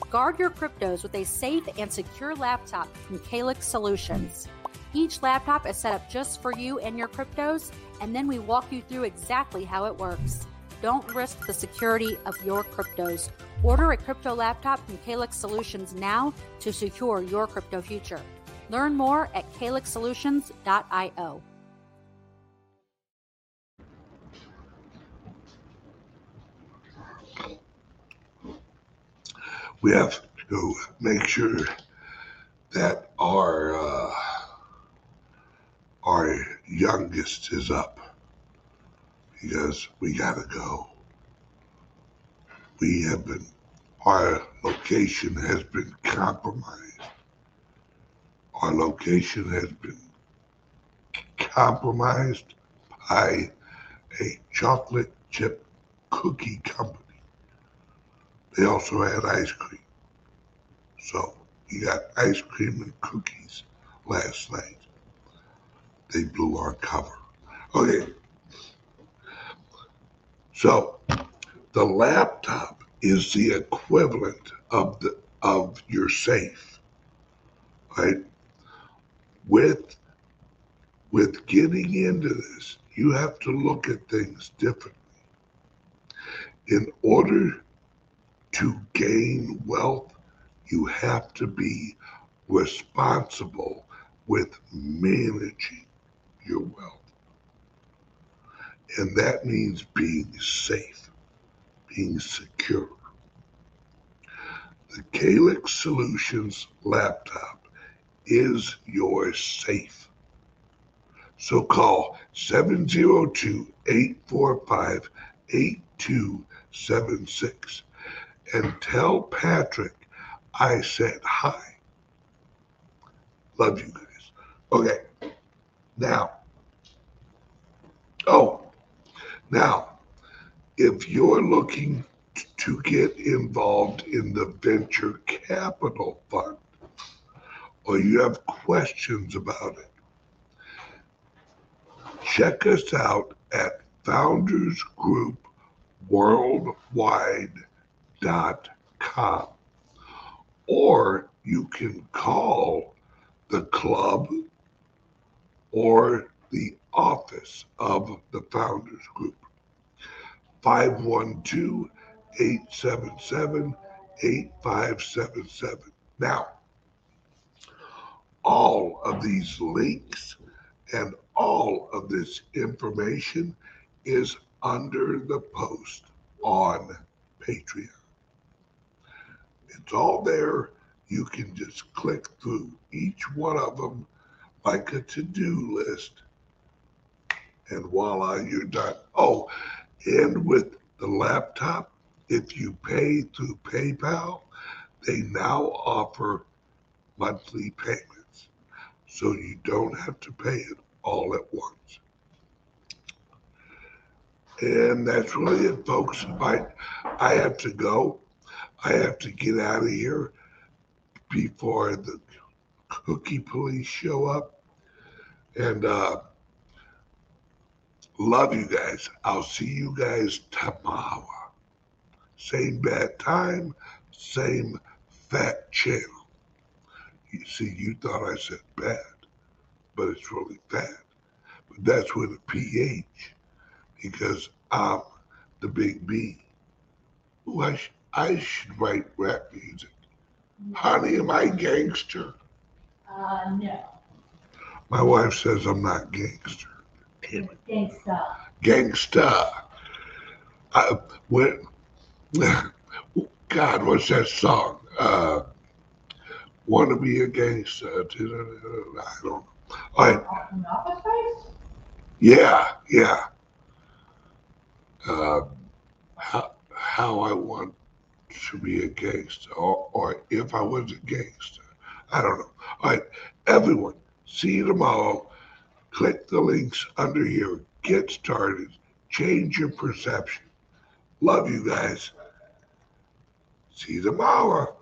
Guard your cryptos with a safe and secure laptop from Calix Solutions. Each laptop is set up just for you and your cryptos, and then we walk you through exactly how it works. Don't risk the security of your cryptos. Order a crypto laptop from Calix Solutions now to secure your crypto future. Learn more at calixsolutions.io. We have to make sure that our uh, our youngest is up because we gotta go. we have been, our location has been compromised. Our location has been compromised by a chocolate chip cookie company. They also had ice cream. So we got ice cream and cookies last night. They blew our cover. Okay. So the laptop is the equivalent of the of your safe. Right? With with getting into this, you have to look at things differently. In order to gain wealth, you have to be responsible with managing your wealth. And that means being safe, being secure. The Calix Solutions laptop is your safe. So call 702 845 8276 and tell Patrick I said hi. Love you guys. Okay. Now, oh, now, if you're looking to get involved in the venture capital fund or you have questions about it, check us out at foundersgroupworldwide.com or you can call the club or the office of the Founders Group. 512 877 8577. Now, all of these links and all of this information is under the post on Patreon. It's all there. You can just click through each one of them like a to do list. And voila, you're done. Oh, and with the laptop, if you pay through PayPal, they now offer monthly payments. So you don't have to pay it all at once. And that's really it, folks. I, I have to go. I have to get out of here before the cookie police show up. And uh, love you guys. I'll see you guys tomorrow. Same bad time, same fat channel. You see, you thought I said bad, but it's really fat. But that's with a PH because I'm the big B. Ooh, I, sh- I should write rap music. Honey, am I gangster? Uh, no. My wife says I'm not gangster. Damn it. Gangsta. Gangsta. I, when, God, what's that song? Uh, Want to be a gangster? I don't know. All right. From the office space? Yeah, yeah. Uh, how, how I want to be a gangster, or, or if I was a gangster. I don't know. All right, everyone, see you tomorrow. Click the links under here. Get started. Change your perception. Love you guys. See you tomorrow.